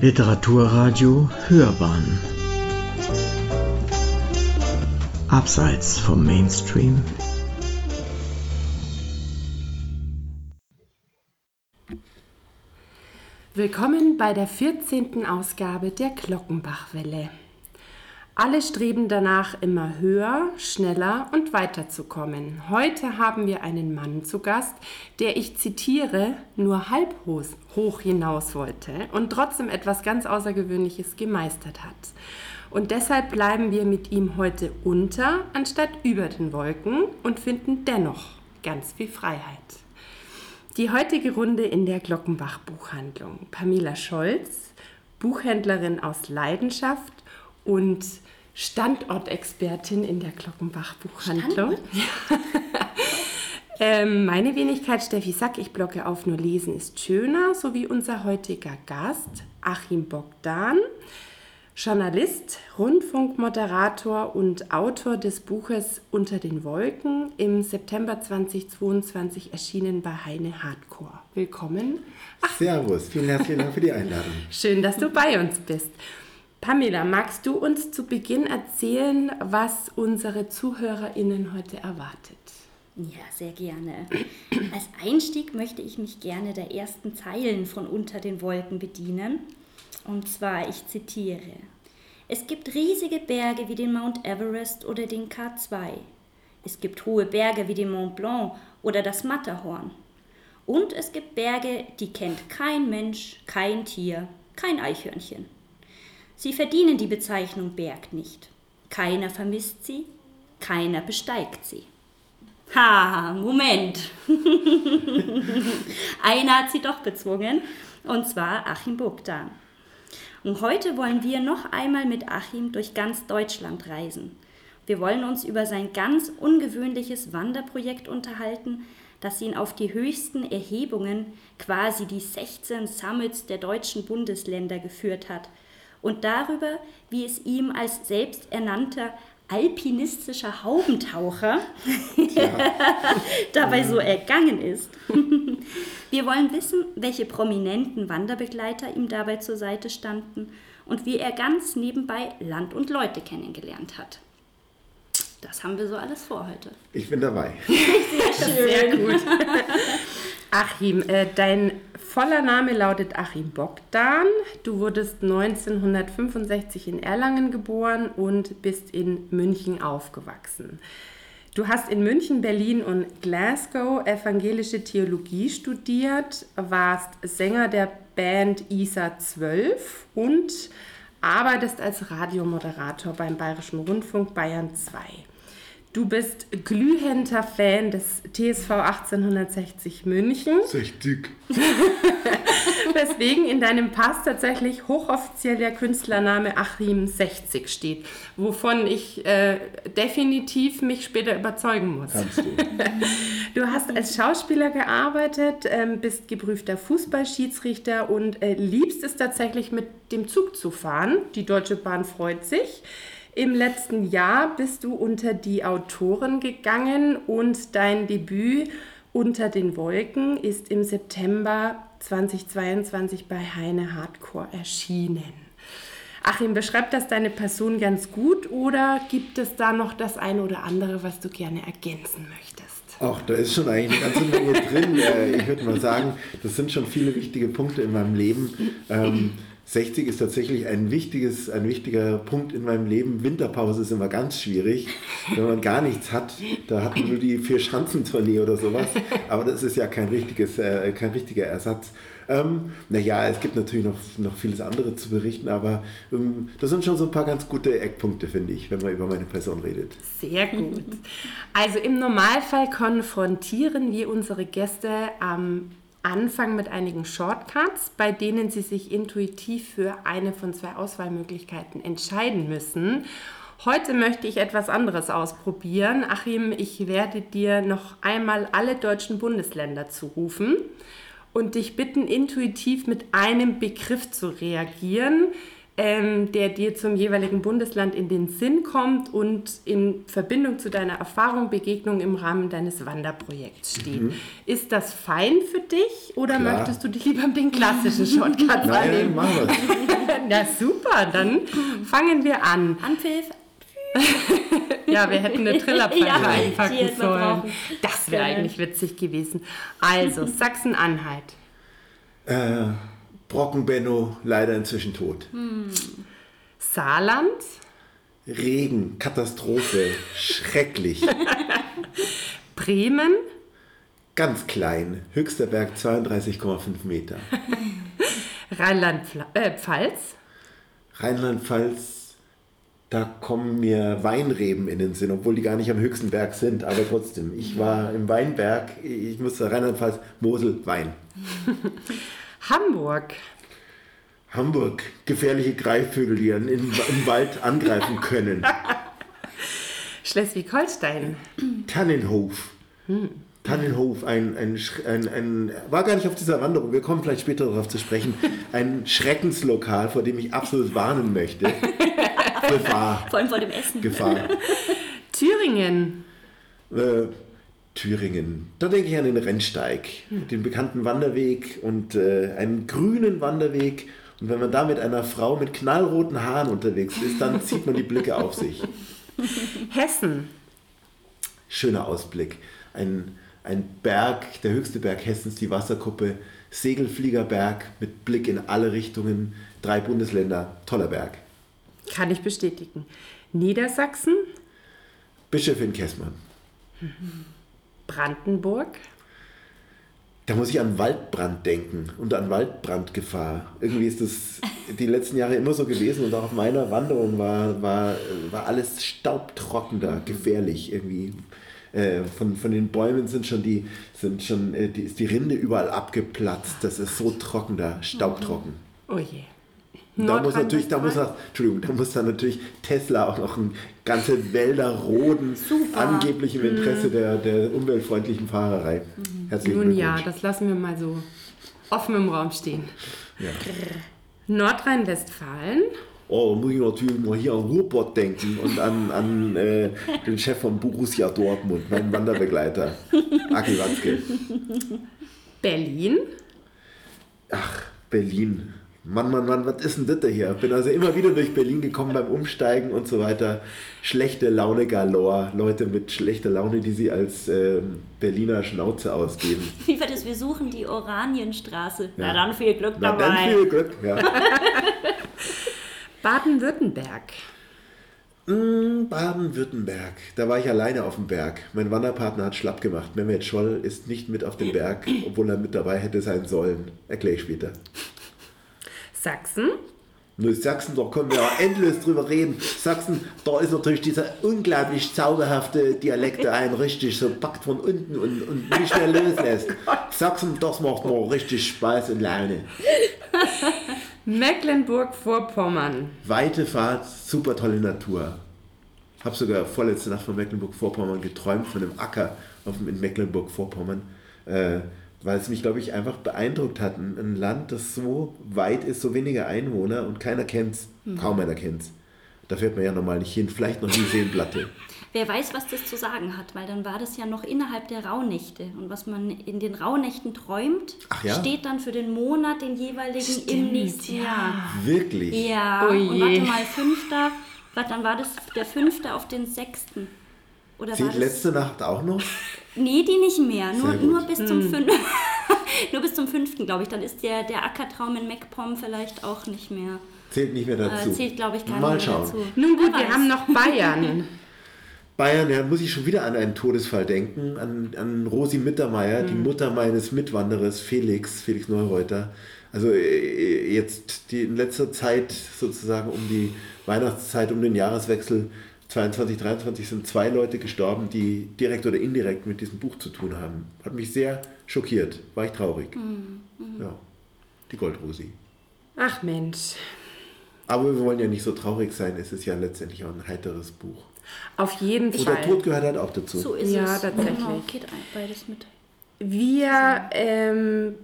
Literaturradio Hörbahn Abseits vom Mainstream Willkommen bei der 14. Ausgabe der Glockenbachwelle. Alle streben danach, immer höher, schneller und weiterzukommen. Heute haben wir einen Mann zu Gast, der, ich zitiere, nur halb hoch hinaus wollte und trotzdem etwas ganz Außergewöhnliches gemeistert hat. Und deshalb bleiben wir mit ihm heute unter anstatt über den Wolken und finden dennoch ganz viel Freiheit. Die heutige Runde in der Glockenbach Buchhandlung. Pamela Scholz, Buchhändlerin aus Leidenschaft und Standortexpertin in der Glockenbach Buchhandlung. Ja. ähm, meine Wenigkeit Steffi Sack, ich blocke auf Nur Lesen ist schöner, sowie unser heutiger Gast Achim Bogdan, Journalist, Rundfunkmoderator und Autor des Buches Unter den Wolken, im September 2022 erschienen bei Heine Hardcore. Willkommen. Ach. Servus, vielen herzlichen Dank für die Einladung. Schön, dass du bei uns bist. Pamela, magst du uns zu Beginn erzählen, was unsere ZuhörerInnen heute erwartet? Ja, sehr gerne. Als Einstieg möchte ich mich gerne der ersten Zeilen von Unter den Wolken bedienen. Und zwar, ich zitiere. Es gibt riesige Berge wie den Mount Everest oder den K2. Es gibt hohe Berge wie den Mont Blanc oder das Matterhorn. Und es gibt Berge, die kennt kein Mensch, kein Tier, kein Eichhörnchen. Sie verdienen die Bezeichnung Berg nicht. Keiner vermisst sie, keiner besteigt sie. Ha, Moment. Einer hat sie doch bezwungen, und zwar Achim Bogdan. Und heute wollen wir noch einmal mit Achim durch ganz Deutschland reisen. Wir wollen uns über sein ganz ungewöhnliches Wanderprojekt unterhalten, das ihn auf die höchsten Erhebungen, quasi die 16 Summits der deutschen Bundesländer geführt hat – und darüber, wie es ihm als selbsternannter alpinistischer Haubentaucher dabei so ergangen ist. Wir wollen wissen, welche prominenten Wanderbegleiter ihm dabei zur Seite standen und wie er ganz nebenbei Land und Leute kennengelernt hat. Das haben wir so alles vor heute. Ich bin dabei. Sehr gut. Achim, äh, dein voller Name lautet Achim Bogdan. Du wurdest 1965 in Erlangen geboren und bist in München aufgewachsen. Du hast in München, Berlin und Glasgow evangelische Theologie studiert, warst Sänger der Band ISA 12 und arbeitest als Radiomoderator beim Bayerischen Rundfunk Bayern 2. Du bist glühender Fan des TSV 1860 München. 60. Weswegen in deinem Pass tatsächlich hochoffiziell der Künstlername Achim 60 steht, wovon ich äh, definitiv mich später überzeugen muss. Kannst du. du hast als Schauspieler gearbeitet, ähm, bist geprüfter Fußballschiedsrichter und äh, liebst es tatsächlich mit dem Zug zu fahren. Die Deutsche Bahn freut sich. Im letzten Jahr bist du unter die Autoren gegangen und dein Debüt Unter den Wolken ist im September 2022 bei Heine Hardcore erschienen. Achim, beschreibt das deine Person ganz gut oder gibt es da noch das eine oder andere, was du gerne ergänzen möchtest? Ach, da ist schon eigentlich eine ganze Menge drin. Äh, ich würde mal sagen, das sind schon viele wichtige Punkte in meinem Leben. Ähm, 60 ist tatsächlich ein, wichtiges, ein wichtiger Punkt in meinem Leben. Winterpause ist immer ganz schwierig, wenn man gar nichts hat. Da hat man nur die Vier-Schanzentournee oder sowas. Aber das ist ja kein, richtiges, äh, kein richtiger Ersatz. Ähm, naja, es gibt natürlich noch, noch vieles andere zu berichten, aber ähm, das sind schon so ein paar ganz gute Eckpunkte, finde ich, wenn man über meine Person redet. Sehr gut. Also im Normalfall konfrontieren wir unsere Gäste am Anfang mit einigen Shortcuts, bei denen Sie sich intuitiv für eine von zwei Auswahlmöglichkeiten entscheiden müssen. Heute möchte ich etwas anderes ausprobieren. Achim, ich werde dir noch einmal alle deutschen Bundesländer zurufen und dich bitten, intuitiv mit einem Begriff zu reagieren. Ähm, der dir zum jeweiligen Bundesland in den Sinn kommt und in Verbindung zu deiner Erfahrung, Begegnung im Rahmen deines Wanderprojekts steht. Ist das fein für dich oder Klar. möchtest du dich lieber mit den klassischen Shortcuts Nein, annehmen? machen wir Na super, dann fangen wir an. Anpfiff. Ja, wir hätten eine Trillerpfeife Ja, einpacken sollen. Das wäre Ja. eigentlich witzig gewesen. Also, Sachsen-Anhalt. Äh, Brockenbenno, leider inzwischen tot. Saarland, Regen, Katastrophe, schrecklich. Bremen, Ganz klein, höchster Berg 32,5 Meter. Rheinland-Pfalz, Rheinland-Pfalz, da kommen mir Weinreben in den Sinn, obwohl die gar nicht am höchsten Berg sind, aber trotzdem. Ich war im Weinberg, ich musste Rheinland-Pfalz, Mosel, Wein. Hamburg, Hamburg, gefährliche Greifvögel, die dann in, im Wald angreifen können. Schleswig-Holstein, Tannenhof. Tannenhof, ein, ein, ein, ein, war gar nicht auf dieser Wanderung, wir kommen vielleicht später darauf zu sprechen, ein Schreckenslokal, vor dem ich absolut warnen möchte. Gefahr, Vor allem vor dem Essen. Gefahr. Thüringen, Äh, Thüringen, da denke ich an den Rennsteig, den bekannten Wanderweg und äh, einen grünen Wanderweg. Und wenn man da mit einer Frau mit knallroten Haaren unterwegs ist, dann zieht man die Blicke auf sich. Hessen, Schöner Ausblick. Ein, ein Berg, der höchste Berg Hessens, die Wasserkuppe, Segelfliegerberg mit Blick in alle Richtungen, drei Bundesländer, toller Berg. kann ich bestätigen. Niedersachsen, Bischöfin Kessmann. Brandenburg, Da muss ich an Waldbrand denken und an Waldbrandgefahr. Irgendwie ist das die letzten Jahre immer so gewesen und auch auf meiner Wanderung war, war, war alles staubtrocken da, gefährlich irgendwie. Äh, von, von den Bäumen sind schon die, sind schon, äh, die, ist die Rinde überall abgeplatzt. Das ist so trocken da, staubtrocken. oh je. Da muss natürlich, da muss auch, Entschuldigung, da muss dann natürlich Tesla auch noch ein ganze Wälder roden, Super. angeblich im Interesse der, der umweltfreundlichen Fahrerei. Herzlichen Nun ja, das lassen wir mal so offen im Raum stehen. Ja. Nordrhein-Westfalen, Oh, muss ich natürlich mal hier an Ruhrpott denken und an, an äh, den Chef von Borussia Dortmund, meinen Wanderbegleiter, Aki Watzke. Berlin, Ach, Berlin. Mann, Mann, Mann, was ist denn das da hier? Bin also immer wieder durch Berlin gekommen beim Umsteigen und so weiter. Schlechte Laune galore. Leute mit schlechter Laune, die sie als ähm, Berliner Schnauze ausgeben. Wie war das? Wir suchen die Oranienstraße. Ja. Na dann viel Glück Na, dabei. dann viel Glück. Ja. Baden-Württemberg, Mm, Baden-Württemberg. Da war ich alleine auf dem Berg. Mein Wanderpartner hat schlapp gemacht. Mehmet Scholl ist nicht mit auf dem Berg, obwohl er mit dabei hätte sein sollen. Erkläre ich später. Sachsen, Nur Sachsen, da können wir ja endlos drüber reden. Sachsen, da ist natürlich dieser unglaublich zauberhafte Dialekt, der einen richtig so packt von unten und, und nicht mehr loslässt. Sachsen, das macht mir richtig Spaß und Laune. Mecklenburg-Vorpommern, Weite Fahrt, super tolle Natur. Hab sogar vorletzte Nacht von Mecklenburg-Vorpommern geträumt, von einem Acker auf in Mecklenburg-Vorpommern, äh, weil es mich, glaube ich, einfach beeindruckt hat. Ein, Land, das so weit ist, so wenige Einwohner und keiner kennt es, kaum einer kennt es. Da fährt man ja normal nicht hin, vielleicht noch nie Seenplatte. Wer weiß, was das zu sagen hat, weil dann war das ja noch innerhalb der Rauhnächte. Und was man in den Rauhnächten träumt, ja? steht dann für den Monat, den jeweiligen im Stimmt, nächsten ja. Jahr. Wirklich? Ja, Oh und warte mal, fünfter, warte, dann war das der fünfte auf den sechsten. Oder war Zählt das? letzte Nacht auch noch? Nee, die nicht mehr. Nur, nur bis zum fünften. nur bis zum fünften, glaube ich. Dann ist der, der Ackertraum in MacPom vielleicht auch nicht mehr. Zählt nicht mehr dazu. Äh, zählt, glaube ich, gar Mal nicht mehr schauen. dazu. Nun gut, wir haben noch Bayern. Bayern, ja, muss ich schon wieder an einen Todesfall denken, an, an Rosi Mittermeier, die Mutter meines Mitwanderers Felix, Felix Neureuter. Also äh, jetzt die in letzter Zeit sozusagen um die Weihnachtszeit, um den Jahreswechsel 22, 23 sind zwei Leute gestorben, die direkt oder indirekt mit diesem Buch zu tun haben. Hat mich sehr schockiert, war ich traurig. Ja, die Goldrosi. Ach Mensch, Aber wir wollen ja nicht so traurig sein, es ist ja letztendlich auch ein heiteres Buch. auf jeden Und der Fall. Tod gehört halt auch dazu. So ist Ja, es. tatsächlich. Genau, geht beides mit. Wir, ähm,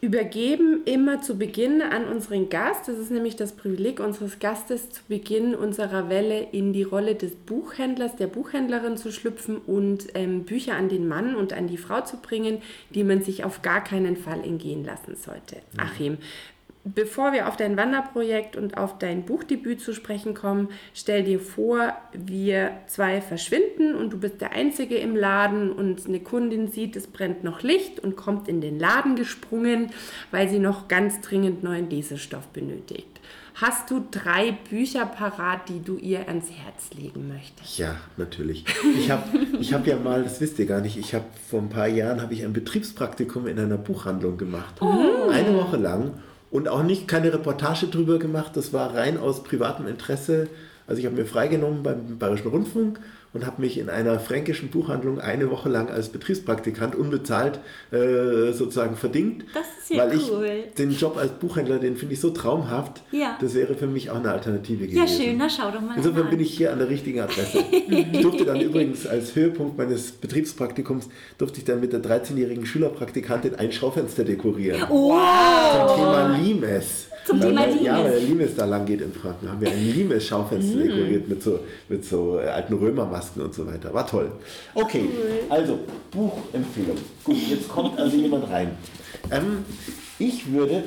übergeben immer zu Beginn an unseren Gast. Das ist nämlich das Privileg unseres Gastes, zu Beginn unserer Welle in die Rolle des Buchhändlers, der Buchhändlerin zu schlüpfen und ähm, Bücher an den Mann und an die Frau zu bringen, die man sich auf gar keinen Fall entgehen lassen sollte. Achim, Bevor wir auf dein Wanderprojekt und auf dein Buchdebüt zu sprechen kommen, stell dir vor, wir zwei verschwinden und du bist der Einzige im Laden und eine Kundin sieht, es brennt noch Licht und kommt in den Laden gesprungen, weil sie noch ganz dringend neuen Lesestoff benötigt. Hast du drei Bücher parat, die du ihr ans Herz legen möchtest? Ja, natürlich. Ich habe ich hab ja mal, das wisst ihr gar nicht, ich habe vor ein paar Jahren habe ich ein Betriebspraktikum in einer Buchhandlung gemacht. Oh. Eine Woche lang und auch nicht keine Reportage drüber gemacht. Das war rein aus privatem Interesse. Also ich habe mir freigenommen beim Bayerischen Rundfunk und habe mich in einer fränkischen Buchhandlung eine Woche lang als Betriebspraktikant unbezahlt äh, sozusagen verdingt. Das ist ja weil cool. ich den Job als Buchhändler, den finde ich so traumhaft. Ja. Das wäre für mich auch eine Alternative gewesen. Ja, schön, na schau doch mal Insofern an. bin ich hier an der richtigen Adresse. Ich durfte dann übrigens als Höhepunkt meines Betriebspraktikums, durfte ich dann mit der 13-jährigen Schülerpraktikantin ein Schaufenster dekorieren. Wow! Zum Thema Limes. Zum Thema wir- Ja, Limes. weil der Limes da lang geht in Franken, haben wir ein Limes-Schaufenster dekoriert mit so, mit so äh, alten Römermasken und so weiter. War toll. Okay, also Buchempfehlung. Gut, jetzt kommt also jemand rein. Ähm, ich würde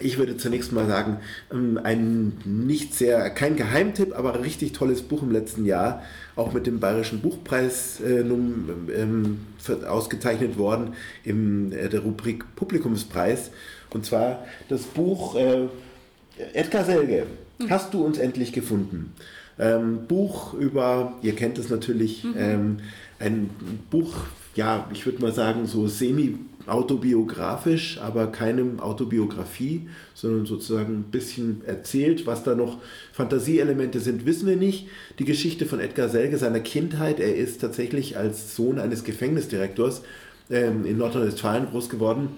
ich würde zunächst mal sagen, ähm, ein nicht sehr, kein Geheimtipp, aber richtig tolles Buch im letzten Jahr, auch mit dem Bayerischen Buchpreis äh, num- ähm, ausgezeichnet worden in äh, der Rubrik Publikumspreis. Und zwar das Buch äh, Edgar Selge, Hast du uns endlich gefunden? Ähm, Buch über, ihr kennt es natürlich, ähm, ein Buch, ja, ich würde mal sagen, so semi-autobiografisch, aber keine Autobiografie, sondern sozusagen ein bisschen erzählt. Was da noch Fantasieelemente sind, wissen wir nicht. Die Geschichte von Edgar Selge, seiner Kindheit, er ist tatsächlich als Sohn eines Gefängnisdirektors ähm, in Nordrhein-Westfalen groß geworden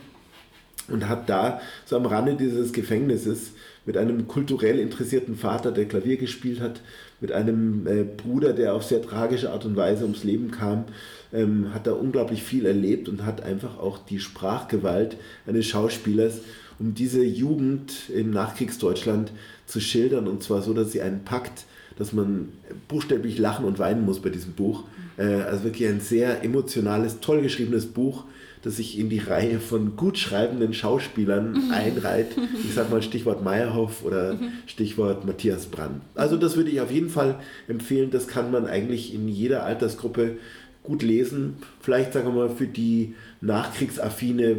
und hat da so am Rande dieses Gefängnisses mit einem kulturell interessierten Vater, der Klavier gespielt hat, mit einem äh, Bruder, der auf sehr tragische Art und Weise ums Leben kam, ähm, hat da unglaublich viel erlebt und hat einfach auch die Sprachgewalt eines Schauspielers, um diese Jugend im Nachkriegsdeutschland zu schildern und zwar so, dass sie einen packt, dass man buchstäblich lachen und weinen muss bei diesem Buch. Äh, also wirklich ein sehr emotionales, toll geschriebenes Buch, das sich in die Reihe von gut schreibenden Schauspielern einreiht. Ich sag mal Stichwort Meyerhoff oder Stichwort Matthias Brann. Also das würde ich auf jeden Fall empfehlen. Das kann man eigentlich in jeder Altersgruppe gut lesen. Vielleicht sagen wir mal für die nachkriegsaffine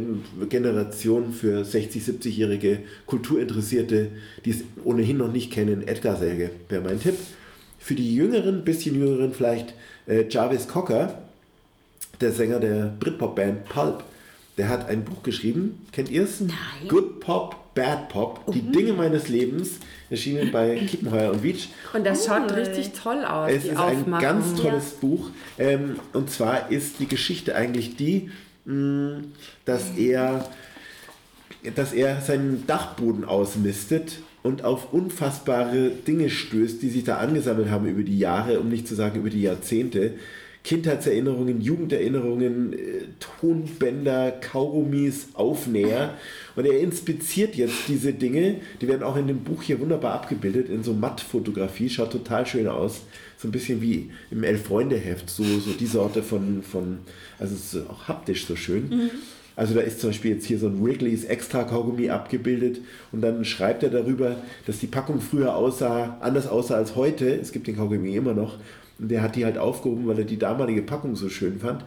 Generation, für 60, 70-jährige Kulturinteressierte, die es ohnehin noch nicht kennen, Edgar Selge wäre mein Tipp. Für die Jüngeren, bisschen Jüngeren vielleicht äh, Jarvis Cocker, der Sänger der Britpop-Band Pulp. Der hat ein Buch geschrieben, kennt ihr es? Nein. Good Pop, Bad Pop, die Dinge meines Lebens, erschienen bei Kiepenheuer und Wietsch. Und das schaut Cool. richtig toll aus, Es ist ein ganz tolles Buch. Ähm, und zwar ist die Geschichte eigentlich die, mh, dass er, dass er seinen Dachboden ausmistet und auf unfassbare Dinge stößt, die sich da angesammelt haben über die Jahre, um nicht zu sagen über die Jahrzehnte. Kindheitserinnerungen, Jugenderinnerungen, äh, Tonbänder, Kaugummis, Aufnäher. Und er inspiziert jetzt diese Dinge, die werden auch in dem Buch hier wunderbar abgebildet, in so Mattfotografie, schaut total schön aus. So ein bisschen wie im Elf-Freunde-Heft, so, so die Sorte von, von, also es ist auch haptisch so schön. Also da ist zum Beispiel jetzt hier so ein Wrigley's Extra Kaugummi abgebildet und dann schreibt er darüber, dass die Packung früher aussah, anders aussah als heute. Es gibt den Kaugummi immer noch. Und der hat die halt aufgehoben, weil er die damalige Packung so schön fand.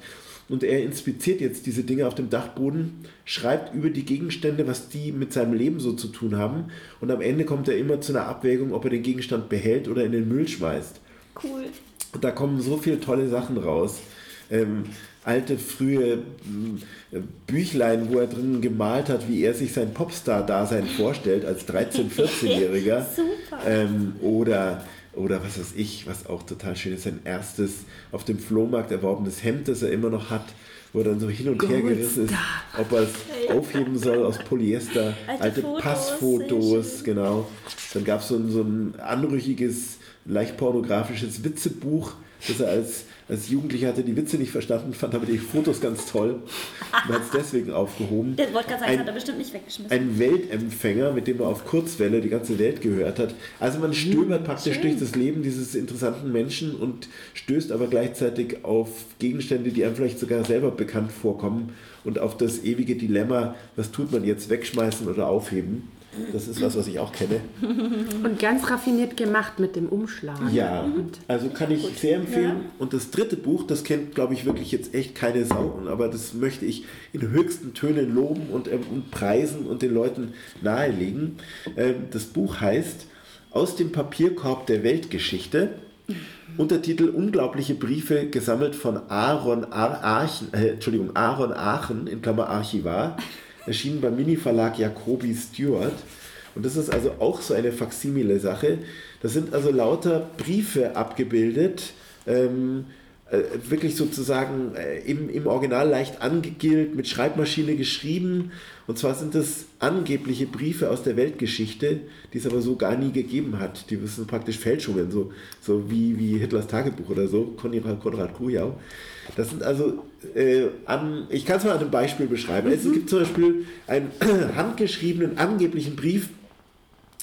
Und er inspiziert jetzt diese Dinge auf dem Dachboden, schreibt über die Gegenstände, was die mit seinem Leben so zu tun haben. Und am Ende kommt er immer zu einer Abwägung, ob er den Gegenstand behält oder in den Müll schmeißt. Cool. Und da kommen so viele tolle Sachen raus. Ähm, alte, frühe ähm, Büchlein, wo er drin gemalt hat, wie er sich sein Popstar-Dasein vorstellt als 13-, 14-Jähriger. Super. Ähm, oder, oder was weiß ich, was auch total schön ist, sein erstes auf dem Flohmarkt erworbenes Hemd, das er immer noch hat, wo er dann so hin und her gerissen ist, ob er es aufheben soll aus Polyester, Alte alte, Fotos, Passfotos, genau. Dann gab es so so ein anrüchiges, leicht pornografisches Witzebuch, das er als, als Jugendlicher hatte die Witze nicht verstanden, fand aber die Fotos ganz toll. und hat es deswegen aufgehoben. Der wollte gerade sagen, Ein- das hat er bestimmt nicht weggeschmissen. Ein Weltempfänger, mit dem man auf Kurzwelle die ganze Welt gehört hat. Also man stöbert praktisch durch das Leben dieses interessanten Menschen und stößt aber gleichzeitig auf Gegenstände, die einem vielleicht sogar selber bekannt vorkommen und auf das ewige Dilemma, was tut man jetzt, wegschmeißen oder aufheben. Das ist was, was ich auch kenne. Und ganz raffiniert gemacht mit dem Umschlag. Ja, also kann ich sehr empfehlen. Und das dritte Buch, das kennt, glaube ich, wirklich jetzt echt keine Sau. Aber das möchte ich in höchsten Tönen loben und, ähm, und preisen und den Leuten nahelegen. Ähm, das Buch heißt Aus dem Papierkorb der Weltgeschichte. Untertitel Unglaubliche Briefe gesammelt von Aaron Ar Archen, äh, Entschuldigung, Aaron Aachen in Klammer Archivar, erschienen beim Mini-Verlag Jacobi Stewart. Und das ist also auch so eine Faksimile-Sache. Da sind also lauter Briefe abgebildet, ähm, äh, wirklich sozusagen äh, im, im Original leicht angegillt, mit Schreibmaschine geschrieben. Und zwar sind das angebliche Briefe aus der Weltgeschichte, die es aber so gar nie gegeben hat. Die sind praktisch Fälschungen, so, so wie, wie Hitlers Tagebuch oder so, Konrad, Konrad Kujau. Das sind also, äh, an, ich kann es mal an einem Beispiel beschreiben. Es gibt zum Beispiel einen handgeschriebenen angeblichen Brief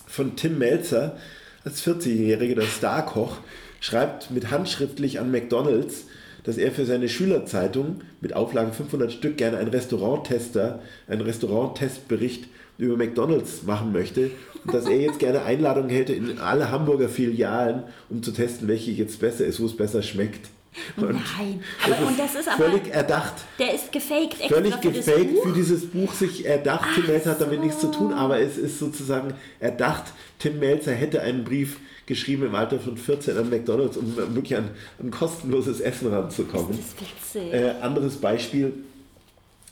von Tim Melzer als 40-jähriger der Starkoch schreibt mit handschriftlich an McDonald's, dass er für seine Schülerzeitung mit Auflage 500 Stück gerne einen Restauranttester, einen Restauranttestbericht über McDonald's machen möchte und dass er jetzt gerne Einladungen hätte in alle Hamburger Filialen, um zu testen, welche jetzt besser ist, wo es besser schmeckt. Und Nein, aber und das ist aber, völlig erdacht der ist gefaked extra völlig für das gefaked für dieses Buch sich erdacht. Tim Melzer hat damit nichts zu tun, aber es ist sozusagen erdacht. Tim Melzer hätte einen Brief geschrieben im Alter von 14 an McDonalds, um wirklich an, an kostenloses Essen ranzukommen. Das ist witzig. Äh, anderes Beispiel,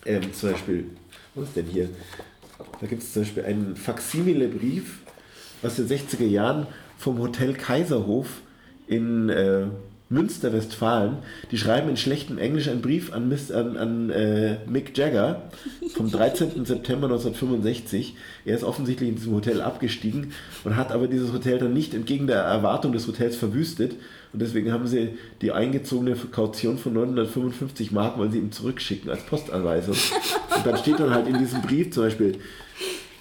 ähm, zum Beispiel, was ist denn hier? Da gibt es zum Beispiel einen Faksimile-Brief aus den 60er Jahren vom Hotel Kaiserhof in äh, Münster, Westfalen. Die schreiben in schlechtem Englisch einen Brief an, Miss, an, an äh, Mick Jagger vom 13. September 1965. Er ist offensichtlich in diesem Hotel abgestiegen und hat aber dieses Hotel dann nicht entgegen der Erwartung des Hotels verwüstet. Und deswegen haben sie die eingezogene Kaution von 955 Mark, wollen sie ihm zurückschicken als Postanweisung. Und dann steht dann halt in diesem Brief zum Beispiel,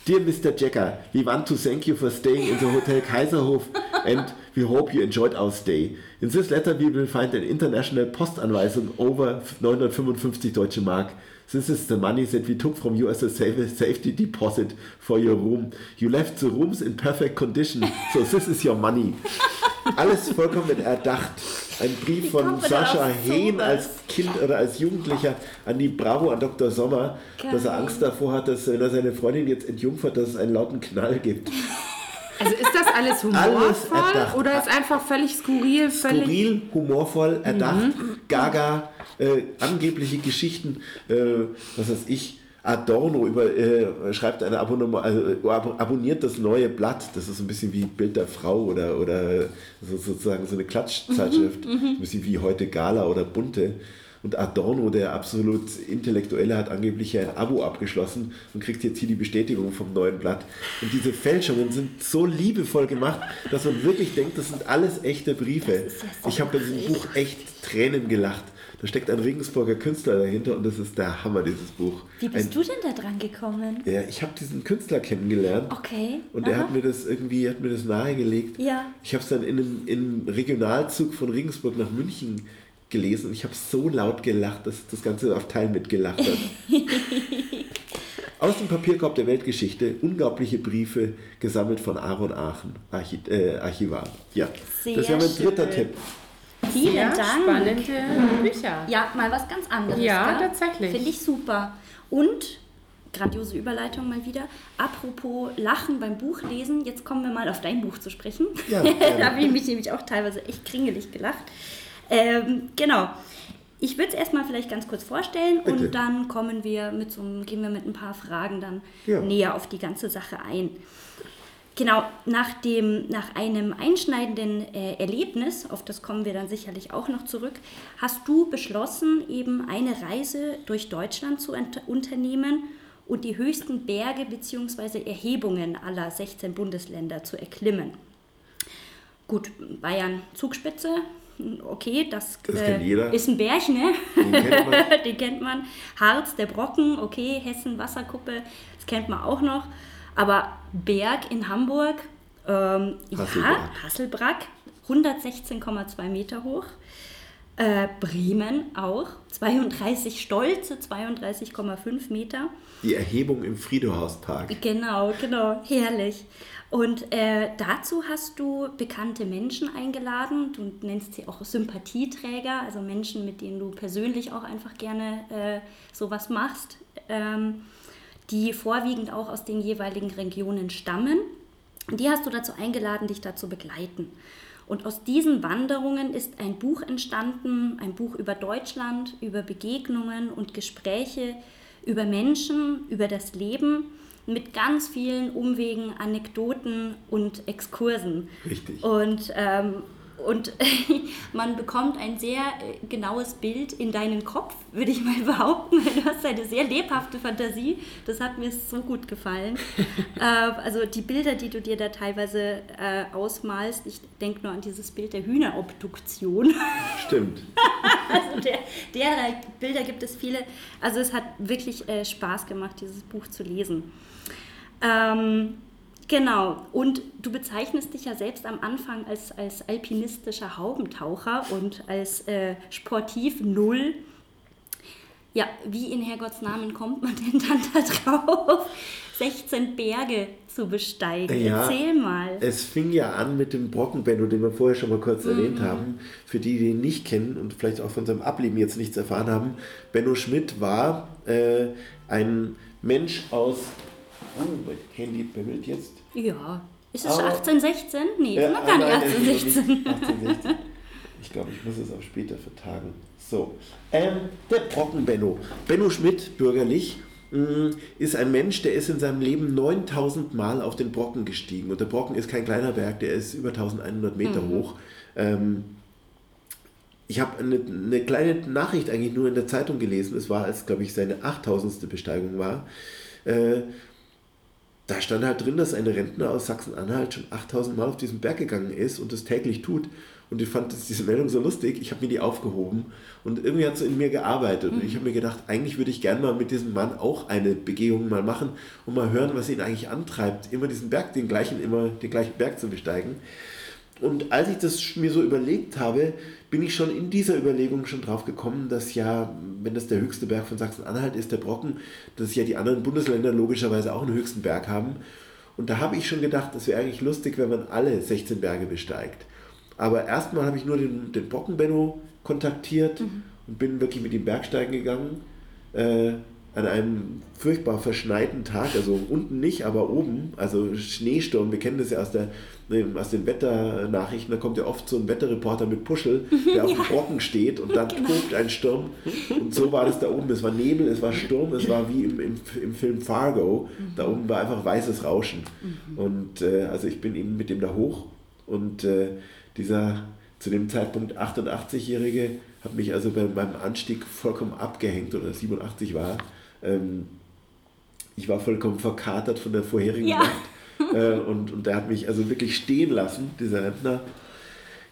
Dear Mr. Jacker, we want to thank you for staying in the Hotel Kaiserhof and we hope you enjoyed our stay. In this letter we will find an international Postanweisung over 955 deutsche Mark. This is the money that we took from you as a safe- safety deposit for your room. You left the rooms in perfect condition, so this is your money. Alles vollkommen erdacht. Ein Brief von Sascha Hehn als Kind oder als Jugendlicher an die Bravo an Dr. Sommer, dass er Geil. Angst davor hat, dass wenn er seine Freundin jetzt entjungfert, dass es einen lauten Knall gibt. Also ist das alles humorvoll Alles oder ist einfach völlig skurril, völlig Skurril, humorvoll, erdacht, gaga, äh, angebliche Geschichten, äh, was weiß ich. Adorno über, äh, schreibt eine Abonnement, also äh, ab- abonniert das neue Blatt, das ist ein bisschen wie Bild der Frau oder, oder so, sozusagen so eine Klatschzeitschrift, ein bisschen wie heute Gala oder Bunte. Und Adorno, der absolut Intellektuelle, hat angeblich ein Abo abgeschlossen und kriegt jetzt hier die Bestätigung vom neuen Blatt. Und diese Fälschungen sind so liebevoll gemacht, dass man wirklich denkt, das sind alles echte Briefe. ich habe bei diesem. Buch echt Tränen gelacht. Da steckt ein Regensburger Künstler dahinter und das ist der Hammer, dieses Buch. Wie bist ein, du denn da dran gekommen? Ja, ich habe diesen Künstler kennengelernt. Okay. Und er aha. hat mir das irgendwie, hat mir das nahegelegt. Ja. Ich habe es dann in einem, in einem Regionalzug von Regensburg nach München gelesen und ich habe so laut gelacht, dass das ganze Abteil mitgelacht hat. Aus dem Papierkorb der Weltgeschichte, unglaubliche Briefe gesammelt von Aaron Aachen, Archi äh, Archivar. Ja, Sehr das wäre mein dritter schön. Tipp. Vielen sehr Dank. spannende Bücher. Ja, mal was ganz anderes. Ja, gell? tatsächlich. Finde ich super. Und, grandiose Überleitung mal wieder, apropos Lachen beim Buchlesen, jetzt kommen wir mal auf dein Buch zu sprechen. Ja, da habe ich mich nämlich auch teilweise echt kringelig gelacht. Ähm, genau. Ich würde es erstmal vielleicht ganz kurz vorstellen Bitte. und dann kommen wir mit so, gehen wir mit ein paar Fragen dann Ja. näher auf die ganze Sache ein. Genau, nach, dem, nach einem einschneidenden äh, Erlebnis, auf das kommen wir dann sicherlich auch noch zurück, hast du beschlossen, eben eine Reise durch Deutschland zu unternehmen und die höchsten Berge bzw. Erhebungen aller 16 Bundesländer zu erklimmen. Gut, Bayern Zugspitze, okay, das, Das äh, ist ein Berg, ne? Den kennt man. Den kennt man. Harz, der Brocken, okay, Hessen, Wasserkuppe, das kennt man auch noch. Aber Berg in Hamburg, ähm, ja, Hasselbrack. Hasselbrack, 116,2 Meter hoch. Äh, Bremen auch, 32 stolze 32,5 Meter. Die Erhebung im Friedehauspark. Genau, genau, herrlich. Und äh, dazu hast du bekannte Menschen eingeladen. Du nennst sie auch Sympathieträger, also Menschen, mit denen du persönlich auch einfach gerne äh, sowas machst, ähm, die vorwiegend auch aus den jeweiligen Regionen stammen. Und die hast du dazu eingeladen, dich da zu begleiten. Und aus diesen Wanderungen ist ein Buch entstanden, ein Buch über Deutschland, über Begegnungen und Gespräche, über Menschen, über das Leben, mit ganz vielen Umwegen, Anekdoten und Exkursen. Richtig. Und, ähm, und man bekommt ein sehr äh, genaues Bild in deinen Kopf, würde ich mal behaupten. Du hast eine sehr lebhafte Fantasie. Das hat mir so gut gefallen. äh, also die Bilder, die du dir da teilweise äh, ausmalst, ich denke nur an dieses Bild der Hühnerobduktion. Stimmt. Also der, derlei Bilder gibt es viele. Also es hat wirklich äh, Spaß gemacht, dieses Buch zu lesen. Ähm, genau. Und du bezeichnest dich ja selbst am Anfang als, als alpinistischer Haubentaucher und als äh, Sportiv Null. Ja, wie in Herrgotts Namen kommt man denn dann da drauf, 16 Berge zu besteigen? Ja. Erzähl mal. Es fing ja an mit dem Brockenbenno, den wir vorher schon mal kurz Mhm. erwähnt haben. Für die, die ihn nicht kennen und vielleicht auch von seinem Ableben jetzt nichts erfahren haben. Benno Schmidt war äh, ein Mensch aus. Oh, mein Handy bimmelt jetzt. Ja. Ist es Aber- 1816? Nee, noch gar es ist noch nicht 1816. 1816. Ich glaube, ich muss es auch später vertagen. So, ähm, der Brocken Benno. Benno Schmidt, bürgerlich, mh, ist ein Mensch, der ist in seinem Leben 9000 Mal auf den Brocken gestiegen. Und der Brocken ist kein kleiner Berg, der ist über 1100 Meter hoch. Ähm, ich habe eine, eine kleine Nachricht eigentlich nur in der Zeitung gelesen. Es war, als, glaube ich, seine 8000. Besteigung war. Äh, da stand halt drin, dass ein Rentner aus Sachsen-Anhalt schon 8000 Mal auf diesen Berg gegangen ist und das täglich tut. Und ich fand diese Meldung so lustig, ich habe mir die aufgehoben und irgendwie hat es in mir gearbeitet. Und ich habe mir gedacht, eigentlich würde ich gerne mal mit diesem Mann auch eine Begehung mal machen und mal hören, was ihn eigentlich antreibt, immer diesen Berg, den gleichen, immer den gleichen Berg zu besteigen. Und als ich das mir so überlegt habe, bin ich schon in dieser Überlegung schon drauf gekommen, dass ja, wenn das der höchste Berg von Sachsen-Anhalt ist, der Brocken, dass ja die anderen Bundesländer logischerweise auch einen höchsten Berg haben. Und da habe ich schon gedacht, das wäre eigentlich lustig, wenn man alle 16 Berge besteigt. Aber erstmal habe ich nur den, den Brocken-Benno kontaktiert und bin wirklich mit ihm Bergsteigen gegangen. Äh, an einem furchtbar verschneiten Tag, also unten nicht, aber oben, also Schneesturm, wir kennen das ja aus, der, ne, aus den Wetternachrichten, da kommt ja oft so ein Wetterreporter mit Puschel, der auf dem Brocken steht und dann tobt ein Sturm. Und so war das da oben, es war Nebel, es war Sturm, es war wie im, im, im Film Fargo, da oben war einfach weißes Rauschen. Und äh, also ich bin eben mit dem da hoch und äh, dieser zu dem Zeitpunkt 88-Jährige hat mich also bei meinem Anstieg vollkommen abgehängt oder 87 war. Ähm, ich war vollkommen verkatert von der vorherigen Ja. Nacht. Äh, und, und der hat mich also wirklich stehen lassen, dieser Rentner.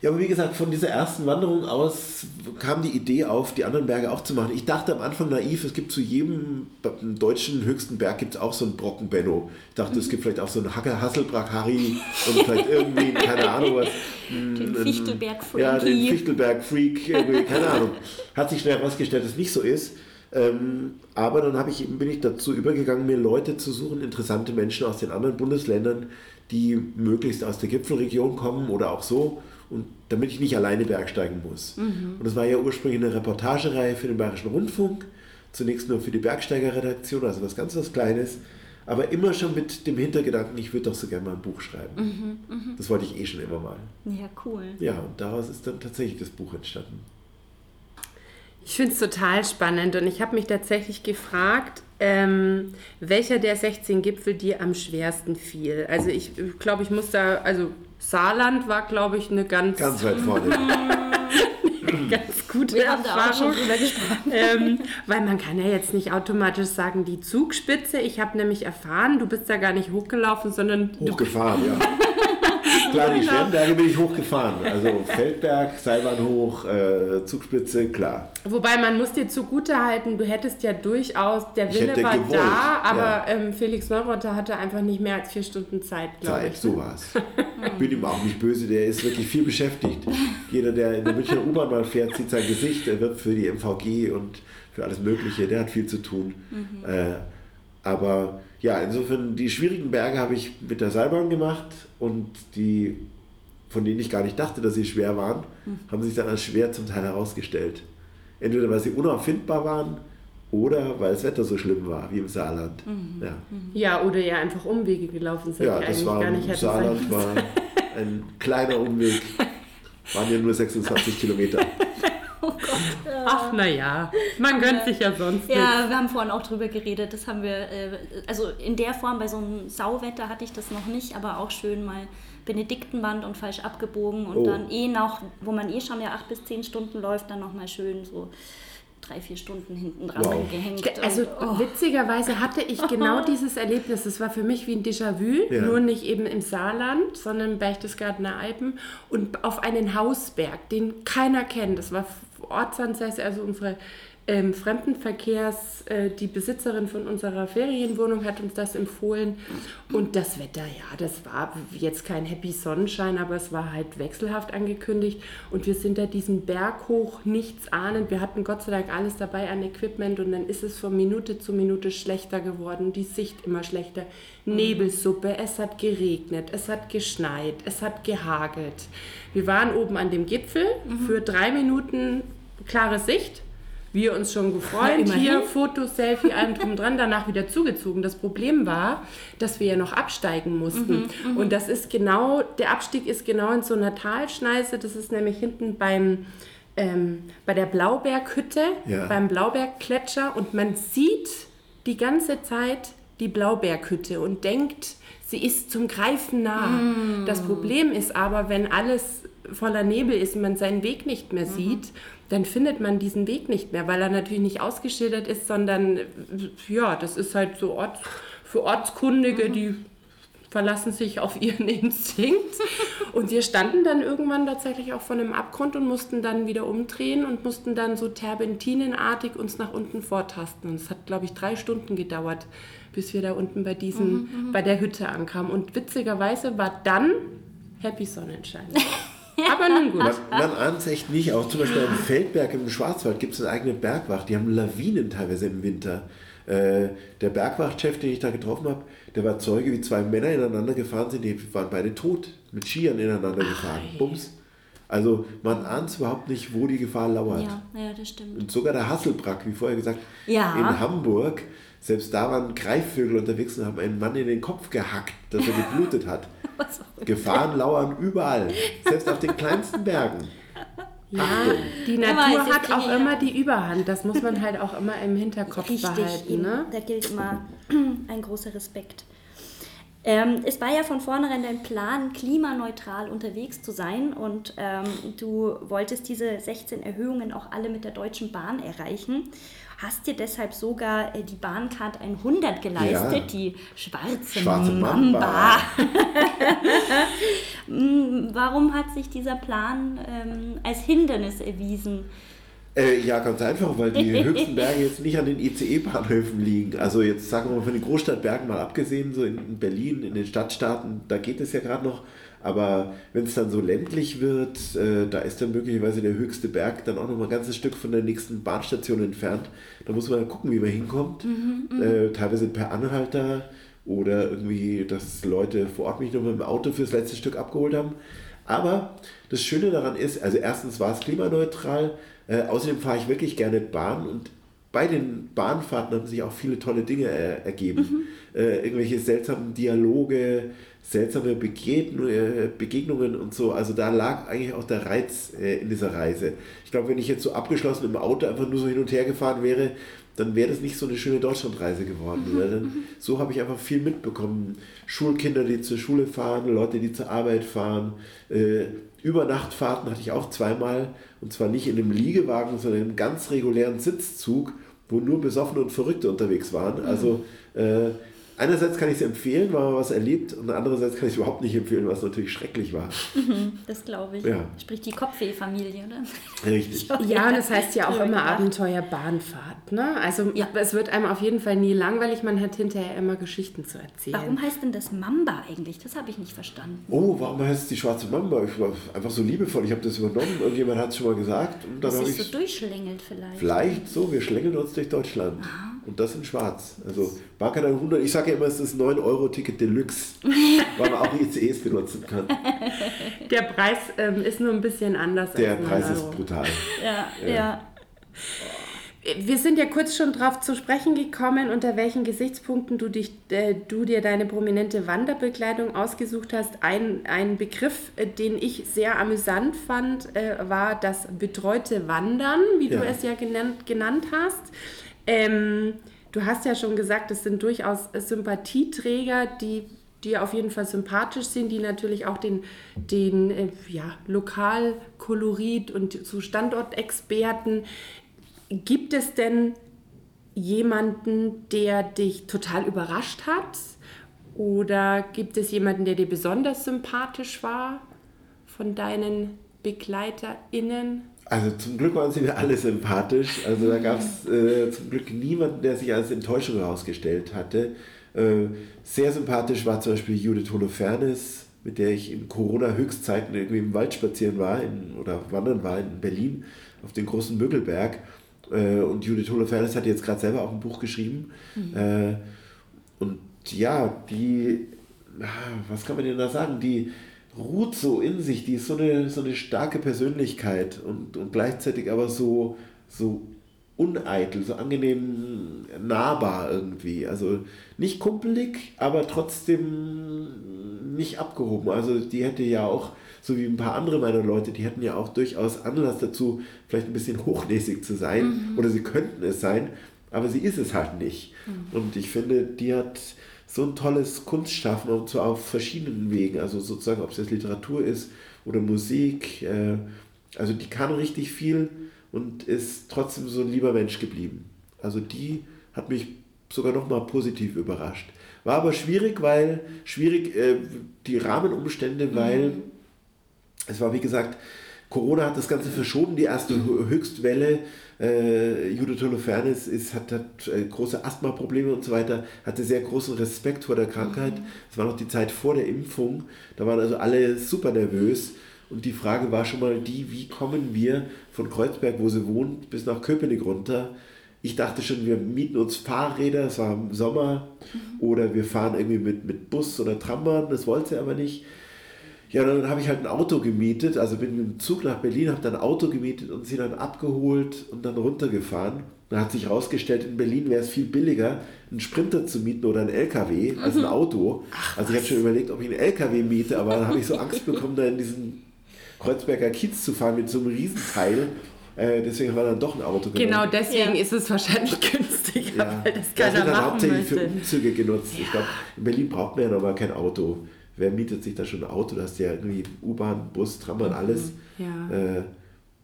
Ja, aber wie gesagt, von dieser ersten Wanderung aus kam die Idee auf, die anderen Berge auch zu machen. Ich dachte am Anfang naiv, es gibt zu jedem deutschen höchsten Berg gibt es auch so einen Brocken Benno. Ich dachte, es gibt vielleicht auch so einen Hacker Hasselbrack Harry und vielleicht irgendwie, keine Ahnung was. Den Fichtelberg Ja, den. Fichtelberg Freak, keine Ahnung. Hat sich schnell herausgestellt, dass es nicht so ist. Ähm, aber dann habe ich, bin ich dazu übergegangen, mir Leute zu suchen, interessante Menschen aus den anderen Bundesländern, die möglichst aus der Gipfelregion kommen oder auch so, und damit ich nicht alleine bergsteigen muss. Und das war ja ursprünglich eine Reportagereihe für den Bayerischen Rundfunk, zunächst nur für die Bergsteigerredaktion, also was ganz was Kleines, aber immer schon mit dem Hintergedanken, ich würde doch so gerne mal ein Buch schreiben. Das wollte ich eh schon immer mal. Ja, cool. Ja, und daraus ist dann tatsächlich das Buch entstanden. Ich finde es total spannend und ich habe mich tatsächlich gefragt, ähm, welcher der 16 Gipfel dir am schwersten fiel. Also ich glaube, ich muss da, also Saarland war, glaube ich, eine ganz, Ganz weit vorne. ganz gute Wir haben da auch schon Erfahrung. drüber gesprochen. ähm, weil man kann ja jetzt nicht automatisch sagen, die Zugspitze. Ich habe nämlich erfahren, du bist da gar nicht hochgelaufen, sondern du Hochgefahren, ja. Klar, die Genau. schweren Berge bin ich hochgefahren. Also Feldberg, Seilbahn hoch, äh, Zugspitze, klar. Wobei man muss dir zugute halten, du hättest ja durchaus, der Wille war gewollt, da, aber ja. ähm, Felix Neurotter hatte einfach nicht mehr als vier Stunden Zeit, glaube Zeit, ich. so war's. Ich bin ihm auch nicht böse, der ist wirklich viel beschäftigt. Jeder, der in der Münchner U-Bahn mal fährt, sieht sein Gesicht, er wird für die MVG und für alles Mögliche, der hat viel zu tun. Äh, aber ja, insofern, die schwierigen Berge habe ich mit der Seilbahn gemacht und die, von denen ich gar nicht dachte, dass sie schwer waren, haben sich dann als schwer zum Teil herausgestellt. Entweder weil sie unauffindbar waren oder weil das Wetter so schlimm war, wie im Saarland. Ja. Ja, oder ihr einfach Umwege gelaufen seid, Ja, die das eigentlich war gar im nicht hätten sein Saarland müssen. war ein kleiner Umweg. Waren ja nur 26 Kilometer. Ach, naja, man gönnt sich ja sonst nichts. Ja, wir haben vorhin auch drüber geredet. Das haben wir, äh, also in der Form bei so einem Sauwetter hatte ich das noch nicht, aber auch schön mal Benediktenband und falsch abgebogen und Oh. dann eh noch, wo man eh schon ja acht bis zehn Stunden läuft, dann nochmal schön so drei, vier Stunden hinten dran Wow. gehängt. Also und, oh. witzigerweise hatte ich genau dieses Erlebnis. Das war für mich wie ein Déjà-vu, Ja. nur nicht eben im Saarland, sondern im Berchtesgadener Alpen und auf einen Hausberg, den keiner kennt. Das war Ortsansässig, also unsere ähm, Fremdenverkehrs, äh, die Besitzerin von unserer Ferienwohnung hat uns das empfohlen. Und das Wetter, ja, das war jetzt kein Happy Sonnenschein, aber es war halt wechselhaft angekündigt. Und wir sind da diesen Berg hoch, nichts ahnend. Wir hatten Gott sei Dank alles dabei an Equipment und dann ist es von Minute zu Minute schlechter geworden, die Sicht immer schlechter. Nebelsuppe, es hat geregnet, es hat geschneit, es hat gehagelt. Wir waren oben an dem Gipfel für drei Minuten klare Sicht. Wir uns schon gefreut, hier Fotos, Selfie, allem drum dran, danach wieder zugezogen. Das Problem war, dass wir ja noch absteigen mussten. Und das ist genau, der Abstieg ist genau in so einer Talschneise. Das ist nämlich hinten beim, ähm, bei der Blauberghütte, Ja. beim Blauberggletscher. Und man sieht die ganze Zeit die Blauberghütte und denkt, sie ist zum Greifen nah. Das Problem ist aber, wenn alles voller Nebel ist und man seinen Weg nicht mehr sieht, dann findet man diesen Weg nicht mehr, weil er natürlich nicht ausgeschildert ist, sondern ja, das ist halt so Ort, für Ortskundige, die verlassen sich auf ihren Instinkt. Und wir standen dann irgendwann tatsächlich auch vor einem Abgrund und mussten dann wieder umdrehen und mussten dann so terpentinenartig uns nach unten vortasten. Und es hat, glaube ich, drei Stunden gedauert, bis wir da unten bei diesem, bei der Hütte ankamen. Und witzigerweise war dann Happy Sonnenschein. Aber nun gut. Man, man ahnt es echt nicht. Auch zum Beispiel am Feldberg im Schwarzwald gibt es eine eigene Bergwacht. Die haben Lawinen teilweise im Winter. Äh, der Bergwachtchef, den ich da getroffen habe, der war Zeuge, wie zwei Männer ineinander gefahren sind. Die waren beide tot, mit Skiern ineinander gefahren. Bums. Also man ahnt es überhaupt nicht, wo die Gefahr lauert. ja, ja, das stimmt. Und sogar der Hasselbrack, wie vorher gesagt, Ja. in Hamburg, selbst da waren Greifvögel unterwegs und haben einen Mann in den Kopf gehackt, dass er geblutet hat. Gefahren lauern überall, selbst auf den kleinsten Bergen. Ja, die Ja, Natur hat auch immer die Überhand. Das muss man halt auch immer im Hinterkopf Richtig, behalten. Ne? da gilt immer ein großer Respekt. Ähm, es war ja von vornherein dein Plan, klimaneutral unterwegs zu sein und ähm, du wolltest diese 16 Erhöhungen auch alle mit der Deutschen Bahn erreichen. Hast dir deshalb sogar äh, die Bahncard 100 geleistet, Ja. die schwarze, Schwarze Mamba. Mamba. Mm, Warum hat sich dieser Plan ähm, als Hindernis erwiesen? Äh, ja, ganz einfach, weil die höchsten Berge jetzt nicht an den ICE-Bahnhöfen liegen. Also jetzt sagen wir mal von den Großstadtbergen mal abgesehen, so in Berlin, in den Stadtstaaten, da geht es ja gerade noch. Aber wenn es dann so ländlich wird, äh, da ist dann möglicherweise der höchste Berg dann auch noch mal ein ganzes Stück von der nächsten Bahnstation entfernt. Da muss man gucken, wie man hinkommt. äh, teilweise per Anhalter oder irgendwie, dass Leute vor Ort mich noch mit dem Auto fürs letzte Stück abgeholt haben. Aber das Schöne daran ist, also erstens war es klimaneutral, äh, außerdem fahre ich wirklich gerne Bahn und bei den Bahnfahrten haben sich auch viele tolle Dinge äh, ergeben. Äh, irgendwelche seltsamen Dialoge, seltsame Begegn äh, Begegnungen und so. Also da lag eigentlich auch der Reiz äh, in dieser Reise. Ich glaube, wenn ich jetzt so abgeschlossen im Auto einfach nur so hin und her gefahren wäre, dann wäre das nicht so eine schöne Deutschlandreise geworden. Weil dann, so habe ich einfach viel mitbekommen. Schulkinder, die zur Schule fahren, Leute, die zur Arbeit fahren. Äh, Übernachtfahrten hatte ich auch zweimal. Und zwar nicht in einem Liegewagen, sondern in einem ganz regulären Sitzzug, wo nur Besoffene und Verrückte unterwegs waren. Also äh, einerseits kann ich es empfehlen, weil man was erlebt, und andererseits kann ich es überhaupt nicht empfehlen, was natürlich schrecklich war. Das glaube ich. Ja. Sprich die Kopfweh-Familie, oder? Richtig. Ja, und das heißt ja auch immer. Abenteuer-Bahnfahrt. Ne? Also Ja. es wird einem auf jeden Fall nie langweilig, man hat hinterher immer Geschichten zu erzählen. Warum heißt denn das Mamba eigentlich? Das habe ich nicht verstanden. Oh, warum heißt es die schwarze Mamba? Ich war einfach so liebevoll, ich habe das übernommen, irgendjemand hat es schon mal gesagt. Und dann Das ich so durchschlängelt vielleicht. Vielleicht so, wir schlängeln uns durch Deutschland. Und das in schwarz. Also Barker 100, ich sage ja immer, es ist 9-Euro-Ticket Deluxe, weil man auch ICEs benutzen kann. Der Preis ähm, ist nur ein bisschen anders Der als 9 Preis ist brutal. Ja, ja. Wir sind ja kurz schon darauf zu sprechen gekommen, unter welchen Gesichtspunkten du, dich, äh, du dir deine prominente Wanderbekleidung ausgesucht hast. Ein, ein Begriff, äh, den ich sehr amüsant fand, äh, war das betreute Wandern, wie Ja. du es ja genannt, genannt hast. Ähm, du hast ja schon gesagt, es sind durchaus Sympathieträger, die dir auf jeden Fall sympathisch sind, die natürlich auch den, den äh, ja, Lokalkolorit und so Standortexperten. Gibt es denn jemanden, der dich total überrascht hat? Oder gibt es jemanden, der dir besonders sympathisch war von deinen BegleiterInnen? Also zum Glück waren sie mir alle sympathisch. Also da gab es äh, zum Glück niemanden, der sich als Enttäuschung herausgestellt hatte. Äh, sehr sympathisch war zum Beispiel Judith Holofernes, mit der ich in Corona-Höchstzeiten irgendwie im Wald spazieren war in, oder wandern war in Berlin auf den großen Mögelberg. Äh, und Judith Holofernes hat jetzt gerade selber auch ein Buch geschrieben. Äh, und ja, die, ah, was kann man denn da sagen? Die ruht so in sich, die ist so eine, so eine starke Persönlichkeit und, und gleichzeitig aber so, so uneitel, so angenehm nahbar irgendwie. Also nicht kumpelig, aber trotzdem nicht abgehoben. Also die hätte ja auch, so wie ein paar andere meiner Leute, die hätten ja auch durchaus Anlass dazu, vielleicht ein bisschen hochnäsig zu sein. Oder sie könnten es sein, aber sie ist es halt nicht. Und ich finde, die hat so ein tolles Kunstschaffen und zwar auf verschiedenen Wegen. Also sozusagen, ob es jetzt Literatur ist oder Musik. Äh, also die kann richtig viel und ist trotzdem so ein lieber Mensch geblieben. Also die hat mich sogar noch mal positiv überrascht. War aber schwierig, weil schwierig äh, die Rahmenumstände, weil es war wie gesagt, Corona hat das Ganze verschoben, die erste Hö- Höchstwelle. Äh, Judith Holofernes ist, hat, hat äh, große Asthma-Probleme und so weiter, hatte sehr großen Respekt vor der Krankheit. Es war noch die Zeit vor der Impfung, da waren also alle super nervös. Und die Frage war schon mal die, wie kommen wir von Kreuzberg, wo sie wohnt, bis nach Köpenick runter? Ich dachte schon, wir mieten uns Fahrräder, es war im Sommer, oder wir fahren irgendwie mit, mit Bus oder Trambahn, das wollte sie aber nicht. Ja, dann habe ich halt ein Auto gemietet, also bin mit dem Zug nach Berlin, habe dann ein Auto gemietet und sie dann abgeholt und dann runtergefahren. Dann hat sich herausgestellt, in Berlin wäre es viel billiger, einen Sprinter zu mieten oder ein LKW als ein Auto. also ich habe schon überlegt, ob ich einen LKW miete, aber dann habe ich so Angst bekommen, da in diesen Kreuzberger Kiez zu fahren mit so einem Riesenteil. Äh, deswegen war dann doch ein Auto genommen. Genau deswegen Ja. ist es wahrscheinlich günstiger, Ja, weil das das keiner wird dann machen hauptsächlich für möchte. Umzüge genutzt. Ich glaube, in Berlin braucht man ja nochmal kein Auto. Wer mietet sich da schon ein Auto? Da hast du ja irgendwie U-Bahn, Bus, Trambahn, alles. Ja. Äh,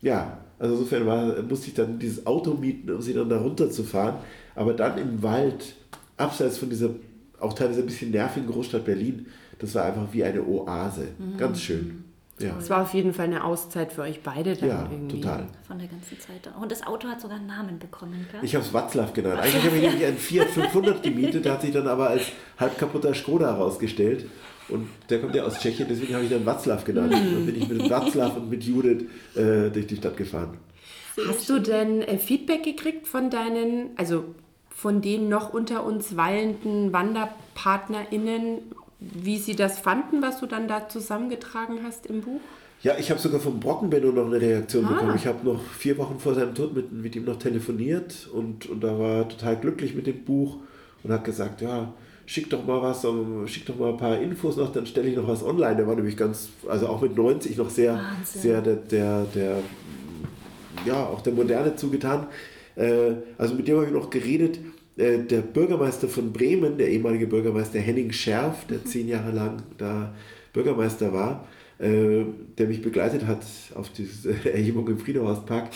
ja, also insofern war, musste ich dann dieses Auto mieten, um sie dann da runterzufahren. Aber dann im Wald, abseits von dieser auch teilweise ein bisschen nervigen Großstadt Berlin, das war einfach wie eine Oase. Mhm. Ganz schön. Ja, Es war auf jeden Fall eine Auszeit für euch beide dann ja irgendwie. total. Von der ganzen Zeit. Und das Auto hat sogar einen Namen bekommen, gell? Ich habe es Watzlaw genannt. Eigentlich habe ich nämlich einen Fiat 500 gemietet, der hat sich dann aber als halb kaputter Skoda herausgestellt. Und der kommt ja aus Tschechien, deswegen habe ich dann Watzlaw genannt. Dann bin ich mit Watzlaw und mit Judith äh, durch die Stadt gefahren. Hast du denn äh, Feedback gekriegt von deinen, also von den noch unter uns weilenden WanderpartnerInnen, wie sie das fanden, was du dann da zusammengetragen hast im Buch? Ja, ich habe sogar vom Brockenbenno noch eine Reaktion Ah. bekommen. Ich habe noch vier Wochen vor seinem Tod mit, mit ihm noch telefoniert und, und da war total glücklich mit dem Buch und hat gesagt, ja, schick doch mal was, schick doch mal ein paar Infos noch, dann stelle ich noch was online. Der war nämlich ganz, also auch mit 90 noch sehr, Wahnsinn. sehr der, der, der, ja, auch der Moderne zugetan. Äh, also mit dem habe ich noch geredet. Äh, der Bürgermeister von Bremen, der ehemalige Bürgermeister Henning Scherf, der zehn Jahre lang da Bürgermeister war, äh, der mich begleitet hat auf diese Erhebung im Friedhofspark,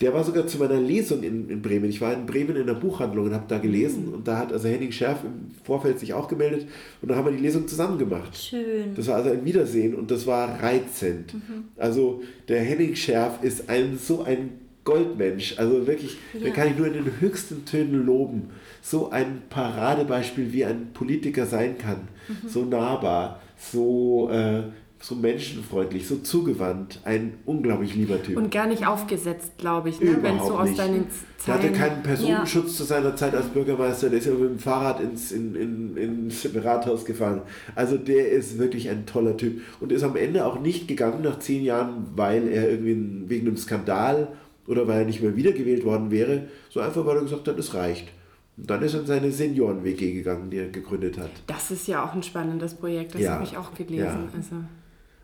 Der war sogar zu meiner Lesung in, in Bremen. Ich war in Bremen in der Buchhandlung und habe da gelesen. Und da hat also Henning Scherf im Vorfeld sich auch gemeldet. Und da haben wir die Lesung zusammen gemacht. Schön. Das war also ein Wiedersehen und das war reizend. Also der Henning Scherf ist ein so ein Goldmensch. Also wirklich, Ja. den kann ich nur in den höchsten Tönen loben. So ein Paradebeispiel, wie ein Politiker sein kann. So nahbar, so, äh, so menschenfreundlich, so zugewandt. Ein unglaublich lieber Typ. Und gar nicht aufgesetzt, glaube ich, ne? wenn so aus nicht. deinen Der hatte keinen Personenschutz zu seiner Zeit als Bürgermeister, der ist ja mit dem Fahrrad ins, in, in, ins Rathaus gefahren. Also der ist wirklich ein toller Typ und ist am Ende auch nicht gegangen nach zehn Jahren, weil er irgendwie wegen einem Skandal oder weil er nicht mehr wiedergewählt worden wäre, so einfach, weil er gesagt hat, es reicht. Und dann ist er in seine Senioren-WG gegangen, die er gegründet hat. Das ist ja auch ein spannendes Projekt, das Ja. habe ich auch gelesen. Ja. Also.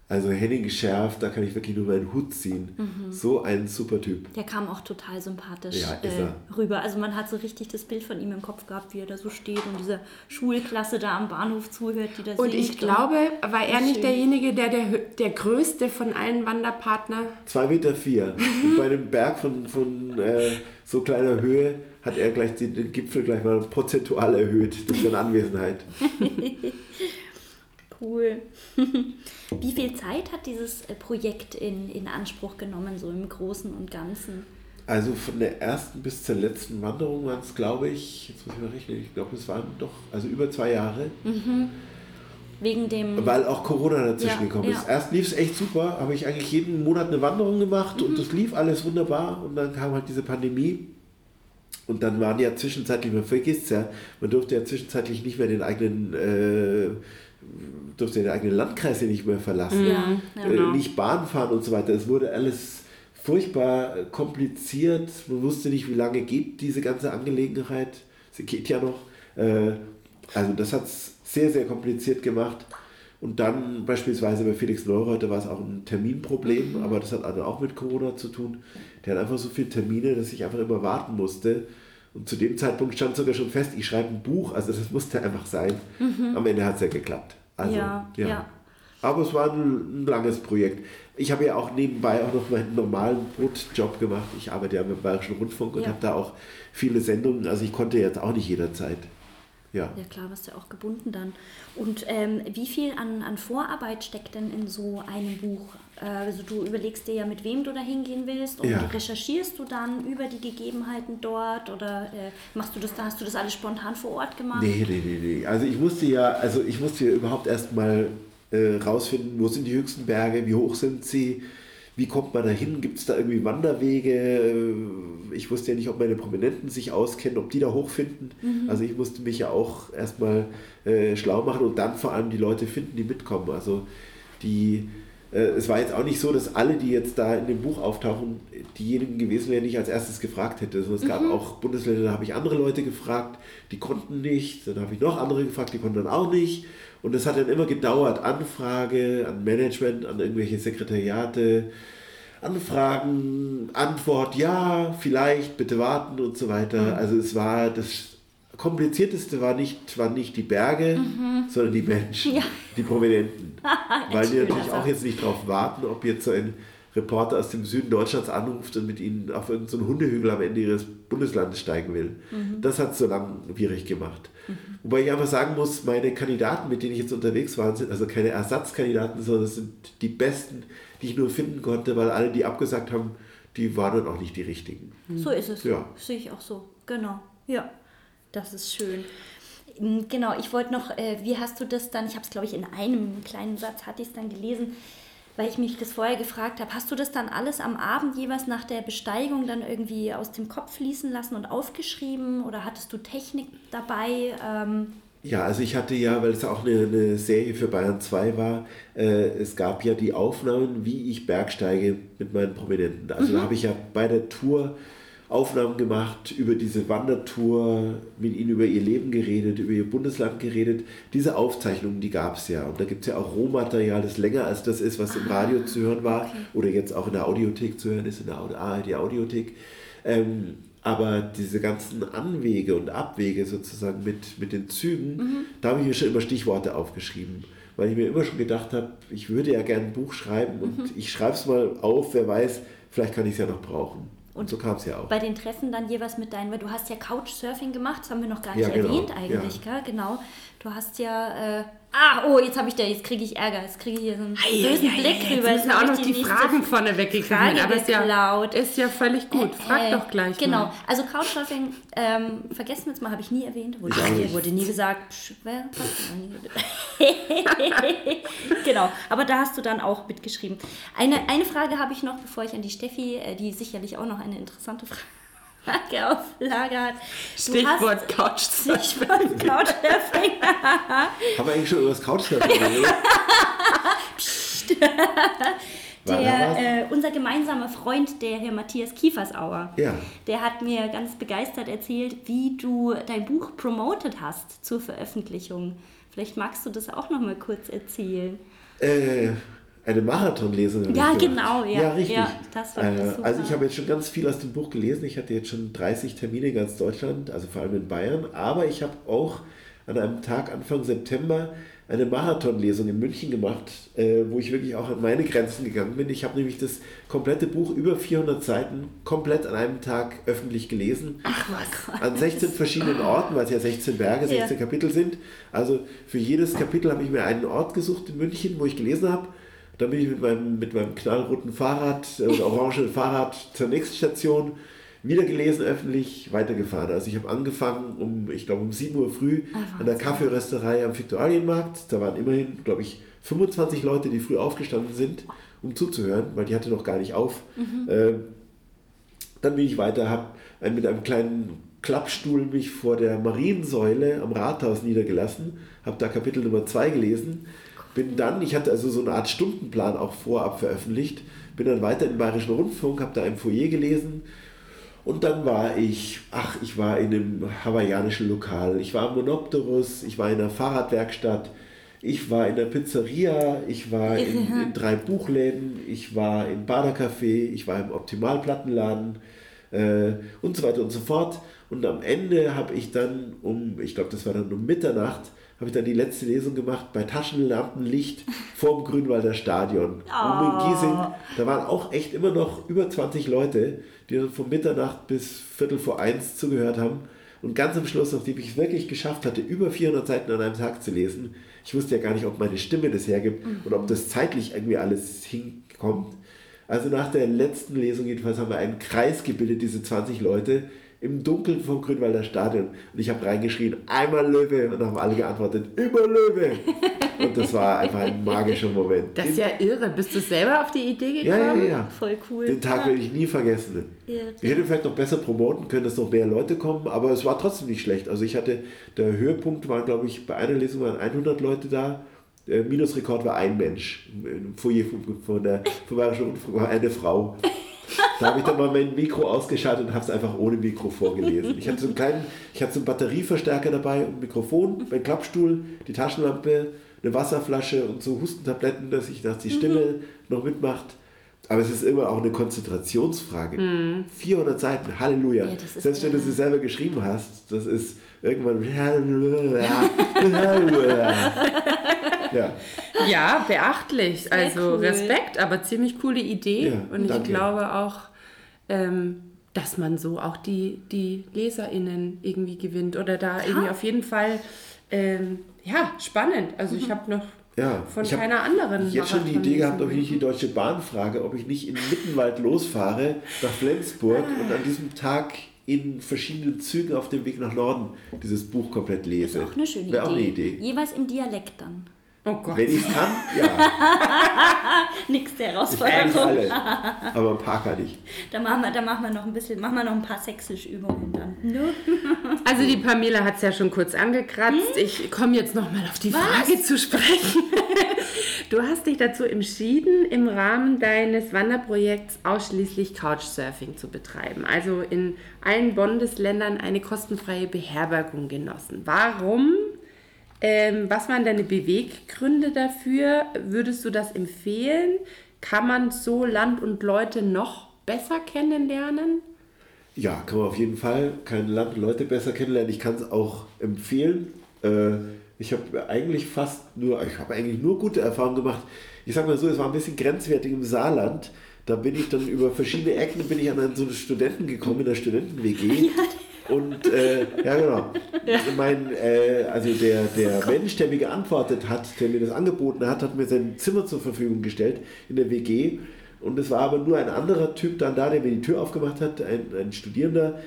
Also Henning Schärf, da kann ich wirklich nur meinen Hut ziehen. So ein super Typ. Der kam auch total sympathisch Ja, äh, er. rüber. Also man hat so richtig das Bild von ihm im Kopf gehabt, wie er da so steht und dieser Schulklasse da am Bahnhof zuhört, die da Und singt. ich glaube, war er nicht Schön. derjenige, der, der der größte von allen Wanderpartner Zwei Meter vier. Und bei einem Berg von, von äh, so kleiner Höhe hat er gleich den, den Gipfel gleich mal prozentual erhöht durch seine Anwesenheit. Cool. Wie viel Zeit hat dieses äh, Projekt in, in Anspruch genommen, so im Großen und Ganzen? Also von der ersten bis zur letzten Wanderung waren es, glaube ich, jetzt muss ich mal rechnen, ich glaube, es waren doch, also über zwei Jahre, Wegen dem. weil auch Corona dazwischen Ja, gekommen ist. ja. Erst lief es echt super, habe ich eigentlich jeden Monat eine Wanderung gemacht und das lief alles wunderbar und dann kam halt diese Pandemie. Und dann waren ja zwischenzeitlich, man vergisst ja, man durfte ja zwischenzeitlich nicht mehr den eigenen, äh, durfte den eigenen Landkreis ja nicht mehr verlassen. Ja, ja. äh, nicht Bahn fahren und so weiter. Es wurde alles furchtbar äh, kompliziert. Man wusste nicht, wie lange geht diese ganze Angelegenheit. Sie geht ja noch. Äh, also das hat es sehr, sehr kompliziert gemacht. Und dann beispielsweise bei Felix Neureuter war es auch ein Terminproblem, aber das hat also auch mit Corona zu tun. Der hat einfach so viele Termine, dass ich einfach immer warten musste. Und zu dem Zeitpunkt stand sogar schon fest, ich schreibe ein Buch, also das musste einfach sein. Am Ende hat es ja geklappt. Also, Ja, ja. Aber es war ein, ein langes Projekt. Ich habe ja auch nebenbei auch noch meinen normalen Brotjob gemacht. Ich arbeite ja beim Bayerischen Rundfunk und Ja. habe da auch viele Sendungen. Also ich konnte jetzt auch nicht jederzeit. Ja. Ja klar, warst du auch gebunden dann. Und ähm, wie viel an, an Vorarbeit steckt denn in so einem Buch? Äh, also du überlegst dir ja, mit wem du da hingehen willst und Ja. recherchierst du dann über die Gegebenheiten dort oder äh, machst du das, da hast du das alles spontan vor Ort gemacht? Nee, nee, nee, nee. Also ich musste ja, also ich musste ja überhaupt erstmal äh, rausfinden, wo sind die höchsten Berge, wie hoch sind sie, wie kommt man da hin, gibt es da irgendwie Wanderwege? Äh, Ich wusste ja nicht, ob meine Prominenten sich auskennen, ob die da hochfinden. Also ich musste mich ja auch erstmal äh, schlau machen und dann vor allem die Leute finden, die mitkommen. Also die, es war jetzt auch nicht so, dass alle, die jetzt da in dem Buch auftauchen, diejenigen gewesen wären, die ich als erstes gefragt hätte. Also es gab auch Bundesländer, da habe ich andere Leute gefragt, die konnten nicht. Dann habe ich noch andere gefragt, die konnten dann auch nicht. Und es hat dann immer gedauert. Anfrage an Management, an irgendwelche Sekretariate, Anfragen, Antwort, ja, vielleicht, bitte warten und so weiter. Also es war das komplizierteste war nicht, waren nicht die Berge, sondern die Menschen, die Prominenten. Weil die natürlich auch jetzt nicht darauf warten, ob jetzt so ein Reporter aus dem Süden Deutschlands anruft und mit ihnen auf irgendeinen so Hundehügel am Ende ihres Bundeslandes steigen will. Das hat es so langwierig gemacht. Wobei ich einfach sagen muss, meine Kandidaten, mit denen ich jetzt unterwegs war, sind also keine Ersatzkandidaten, sondern es sind die besten, die ich nur finden konnte, weil alle, die abgesagt haben, die waren dann auch nicht die richtigen. So ist es. Ja. Sehe ich auch so. Genau. Ja. Das ist schön. Mm, Genau, ich wollte noch, äh, wie hast du das dann, ich habe es glaube ich in einem kleinen Satz, hatte ich es dann gelesen, weil ich mich das vorher gefragt habe, hast du das dann alles am Abend jeweils nach der Besteigung dann irgendwie aus dem Kopf fließen lassen und aufgeschrieben oder hattest du Technik dabei? Ähm, Ja, also ich hatte ja, weil es auch eine, eine Serie für Bayern 2 war, äh, es gab ja die Aufnahmen, wie ich bergsteige mit meinen Prominenten. Also da habe ich ja bei der Tour Aufnahmen gemacht über diese Wandertour, mit ihnen über ihr Leben geredet, über ihr Bundesland geredet. Diese Aufzeichnungen, die gab es ja. Und da gibt es ja auch Rohmaterial, das länger als das ist, was im Radio zu hören war oder jetzt auch in der Audiothek zu hören ist, in der ARD Audiothek. Ähm, aber diese ganzen Anwege und Abwege sozusagen mit, mit den Zügen, da habe ich mir schon immer Stichworte aufgeschrieben. Weil ich mir immer schon gedacht habe, ich würde ja gerne ein Buch schreiben und ich schreibe es mal auf, wer weiß, vielleicht kann ich es ja noch brauchen. Und so kam es ja auch. Bei den Treffen dann jeweils mit deinen, weil du hast ja Couchsurfing gemacht, das haben wir noch gar Ja, nicht genau, erwähnt eigentlich, ja. gell? Genau. Du hast ja, äh, ah, oh, jetzt habe ich da, jetzt kriege ich Ärger, jetzt kriege ich hier so einen bösen Blick Jetzt rüber. müssen Jetzt auch hab noch die, Fragen vorne weggegriffen. Frage Aber ist ja, ist ja völlig gut. Frag Äh, doch gleich Genau, mal. also Couchsurfing, ähm, vergessen wir jetzt mal, habe ich nie erwähnt, wurde, auch nicht. wurde nie gesagt. Psch, wer? genau, aber da hast du dann auch mitgeschrieben. Eine, eine Frage habe ich noch, bevor ich an die Steffi, äh, die sicherlich auch noch eine interessante Frage auf Lager hat. Stichwort Couch. hast Stichwort Couchsurfing. Haben wir eigentlich schon über das Couchsurfing geredet? Da Der, äh, unser gemeinsamer Freund, der Herr Matthias Kiefersauer, Ja. der hat mir ganz begeistert erzählt, wie du dein Buch promotet hast zur Veröffentlichung. Vielleicht magst du das auch noch mal kurz erzählen. Äh, eine Marathonlesung. habe Ja, ich gemacht. genau, ja. Ja, richtig. Ja, das war äh, super. also ich habe jetzt schon ganz viel aus dem Buch gelesen. Ich hatte jetzt schon 30 Termine in ganz Deutschland, also vor allem in Bayern. Aber ich habe auch an einem Tag Anfang September eine Marathonlesung in München gemacht, äh, wo ich wirklich auch an meine Grenzen gegangen bin. Ich habe nämlich das komplette Buch, über 400 Seiten, komplett an einem Tag öffentlich gelesen. Ach was. an 16 verschiedenen Orten, weil es ja 16 Berge, 16 Ja. Kapitel sind. Also für jedes Kapitel habe ich mir einen Ort gesucht in München, wo ich gelesen habe. Dann bin ich mit meinem, mit meinem knallroten Fahrrad, äh, oder orangenen Fahrrad zur nächsten Station, wieder gelesen öffentlich, weitergefahren. Also ich habe angefangen um, ich glaube um 7 Uhr früh an der Kaffeerösterei am Viktualienmarkt. Da waren immerhin, glaube ich, 25 Leute, die früh aufgestanden sind, um zuzuhören, weil die hatte noch gar nicht auf. Äh, dann bin ich weiter, habe mit einem kleinen Klappstuhl mich vor der Mariensäule am Rathaus niedergelassen, habe da Kapitel Nummer 2 gelesen, bin dann, ich hatte also so eine Art Stundenplan auch vorab veröffentlicht, bin dann weiter im Bayerischen Rundfunk, habe da im Foyer gelesen und dann war ich, ach, ich war in einem hawaiianischen Lokal, ich war am Monopterus, ich war in einer Fahrradwerkstatt, ich war in der Pizzeria, ich war in, in drei Buchläden, ich war im Badercafé, ich war im Optimalplattenladen äh, und so weiter und so fort. Und am Ende habe ich dann um, ich glaube, das war dann um Mitternacht, habe ich dann die letzte Lesung gemacht bei Taschenlampenlicht vorm Grünwalder Stadion. Oben in Giesing. Da waren auch echt immer noch über 20 Leute, die dann von Mitternacht bis Viertel vor eins zugehört haben. Und ganz am Schluss, nachdem ich es wirklich geschafft hatte, über 400 Seiten an einem Tag zu lesen, ich wusste ja gar nicht, ob meine Stimme das hergibt und ob das zeitlich irgendwie alles hinkommt. Also nach der letzten Lesung jedenfalls haben wir einen Kreis gebildet, diese 20 Leute, im Dunkeln vom Grünwalder Stadion. Und ich habe reingeschrien, einmal Löwe. Und dann haben alle geantwortet, immer Löwe. Und das war einfach ein magischer Moment. Das ist ja irre. Bist du selber auf die Idee ja, gekommen? ja, ja. Voll cool. Den Tag werde ich nie vergessen. Ja. Ich hätte vielleicht noch besser promoten können, dass noch mehr Leute kommen, aber es war trotzdem nicht schlecht. Also ich hatte, der Höhepunkt waren, glaube ich, bei einer Lesung waren 100 Leute da. Der Minusrekord war ein Mensch. Im Foyer von, von der vom Bayerischen Rundfunk war eine Frau. Da habe ich dann mal mein Mikro ausgeschaltet und habe es einfach ohne Mikro vorgelesen. Ich hatte so einen kleinen, ich hatte so einen Batterieverstärker dabei und ein Mikrofon, mein Klappstuhl, die Taschenlampe, eine Wasserflasche und so Hustentabletten, dass ich, dass die Stimme noch mitmacht. Aber es ist immer auch eine Konzentrationsfrage. 400 Seiten, Halleluja. Ja, Selbst wenn du sie selber geschrieben hast, das ist irgendwann. ja. Ja, beachtlich. also cool. Respekt, aber ziemlich coole Idee. Ja, Und ich danke. glaube auch, ähm, dass man so auch die, die LeserInnen irgendwie gewinnt oder da irgendwie auf jeden Fall, ähm, ja, spannend. Also ich habe noch Ja, von ich keiner anderen jetzt schon die Idee gehabt, ob ich nicht die Deutsche Bahn frage, ob ich nicht in Mittenwald losfahre nach Flensburg Ah. und an diesem Tag in verschiedenen Zügen auf dem Weg nach Norden dieses Buch komplett lese. Auch eine schöne Wäre Idee. auch eine Idee. Jeweils im Dialekt dann. Oh Gott. Wenn ich es kann, ja. Nix der Herausforderung. Aber ein paar kann ich. Da machen wir, da machen wir noch ein bisschen, machen wir noch ein paar Sächsisch-Übungen dann. Ne? Also die Pamela hat es ja schon kurz angekratzt. Ich komme jetzt nochmal auf die Frage zu sprechen. Du hast dich dazu entschieden, im Rahmen deines Wanderprojekts ausschließlich Couchsurfing zu betreiben. Also in allen Bundesländern eine kostenfreie Beherbergung genossen. Warum? Ähm, was waren deine Beweggründe dafür? Würdest du das empfehlen? Kann man so Land und Leute noch besser kennenlernen? Ja, kann man auf jeden Fall. Kann Land und Leute besser kennenlernen. Ich kann es auch empfehlen. Äh, ich habe eigentlich fast nur, ich habe eigentlich nur gute Erfahrungen gemacht. Ich sage mal so, es war ein bisschen grenzwertig im Saarland. da bin ich dann über verschiedene Ecken bin ich an so einen Studenten gekommen, in der Studenten-WG. Und äh, ja, genau. Ja. Mein, äh, also der, der Mensch, der mir geantwortet hat, der mir das angeboten hat, hat mir sein Zimmer zur Verfügung gestellt in der WG. Und es war aber nur ein anderer Typ dann da, der mir die Tür aufgemacht hat, ein, ein Studierender.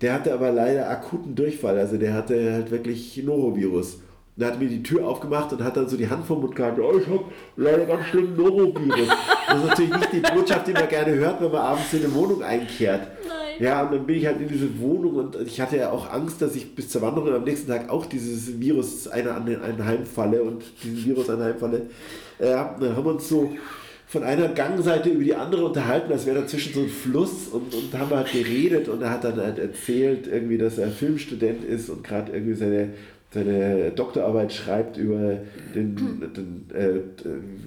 Der hatte aber leider akuten Durchfall. Also der hatte halt wirklich Norovirus. Und er hat mir die Tür aufgemacht und hat dann so die Hand vom Mund gehalten. Oh, ich habe leider ganz schlimm Norovirus. Das ist natürlich nicht die Botschaft, die man gerne hört, wenn man abends in eine Wohnung einkehrt. Nein. Ja, und dann bin ich halt in diese Wohnung und ich hatte ja auch Angst, dass ich bis zur Wanderung am nächsten Tag auch dieses Virus einer an den anheimfalle und diesen Virus anheimfalle. Ja, dann haben wir uns so von einer Gangseite über die andere unterhalten, als wäre dazwischen so ein Fluss und, und haben halt geredet und er hat dann halt erzählt, irgendwie, dass er Filmstudent ist und gerade irgendwie seine seine Doktorarbeit schreibt über den, den äh,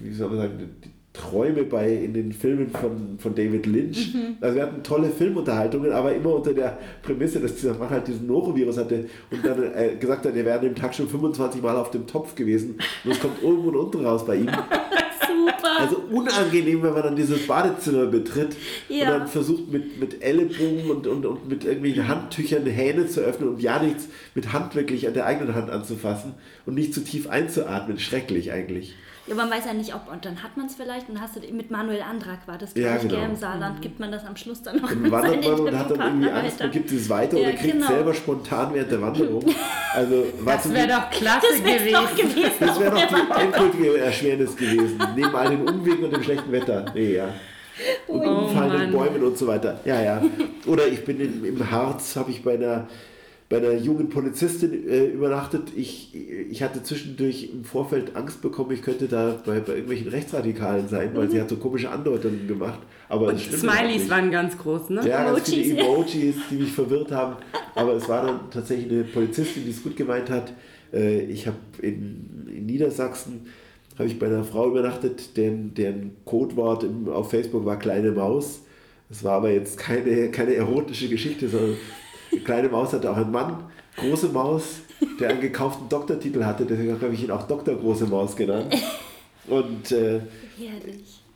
wie soll man sagen, die Träume bei in den Filmen von, von David Lynch. Mhm. Also wir hatten tolle Filmunterhaltungen, aber immer unter der Prämisse, dass dieser Mann halt diesen Norovirus hatte und dann äh, gesagt hat, er wäre an dem Tag schon 25 Mal auf dem Topf gewesen und es kommt oben und unten raus bei ihm. Super. Also unangenehm, wenn man dann dieses Badezimmer betritt ja. und dann versucht mit, mit Ellenbogen und, und, und mit irgendwelchen Handtüchern Hähne zu öffnen und ja nichts mit Hand wirklich an der eigenen Hand anzufassen und nicht zu tief einzuatmen. Schrecklich eigentlich. Ja, man weiß ja nicht, ob, und dann hat man es vielleicht, und hast du mit Manuel Andrak war das, ja, genau. im Saarland, mhm. gibt man das am Schluss dann noch. Dann wandert man und hat dann irgendwie Angst, man gibt es weiter ja, oder kriegt genau. selber spontan während der Wanderung. Also, das wäre doch klasse das gewesen. gewesen. Das wäre doch die endgültige Erschwernis gewesen. Neben all den Umwegen und dem schlechten Wetter. Nee, ja. Und oh, umfallenden Bäumen und so weiter. Ja, ja. Oder ich bin in, im Harz, habe ich bei einer bei einer jungen Polizistin äh, übernachtet. Ich, ich hatte zwischendurch im Vorfeld Angst bekommen, ich könnte da bei, bei irgendwelchen Rechtsradikalen sein, weil mhm. sie hat so komische Andeutungen gemacht. Aber Und Smileys waren ganz groß, ne? Ja, ganz viele Emojis, die mich verwirrt haben. Aber es war dann tatsächlich eine Polizistin, die es gut gemeint hat. Äh, ich habe in, in Niedersachsen habe ich bei einer Frau übernachtet, deren, deren Codewort im, auf Facebook war kleine Maus. Es war aber jetzt keine, keine erotische Geschichte, sondern die kleine Maus hatte auch einen Mann, große Maus, der einen gekauften Doktortitel hatte, deswegen habe ich ihn auch Doktor Große Maus genannt. Und äh,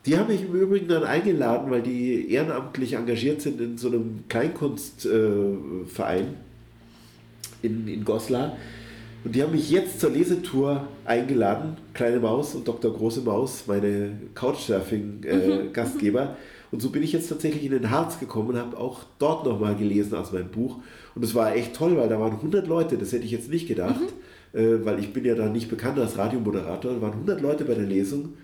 die haben mich im Übrigen dann eingeladen, weil die ehrenamtlich engagiert sind in so einem Kleinkunstverein äh, in, in Goslar. Und die haben mich jetzt zur Lesetour eingeladen, Kleine Maus und Dr. Große Maus, meine Couchsurfing-Gastgeber. Äh, mhm. Und so bin ich jetzt tatsächlich in den Harz gekommen und habe auch dort nochmal gelesen aus meinem Buch. Und es war echt toll, weil da waren 100 Leute, das hätte ich jetzt nicht gedacht, mhm. äh, weil ich bin ja da nicht bekannt als Radiomoderator. Da waren 100 Leute bei der Lesung.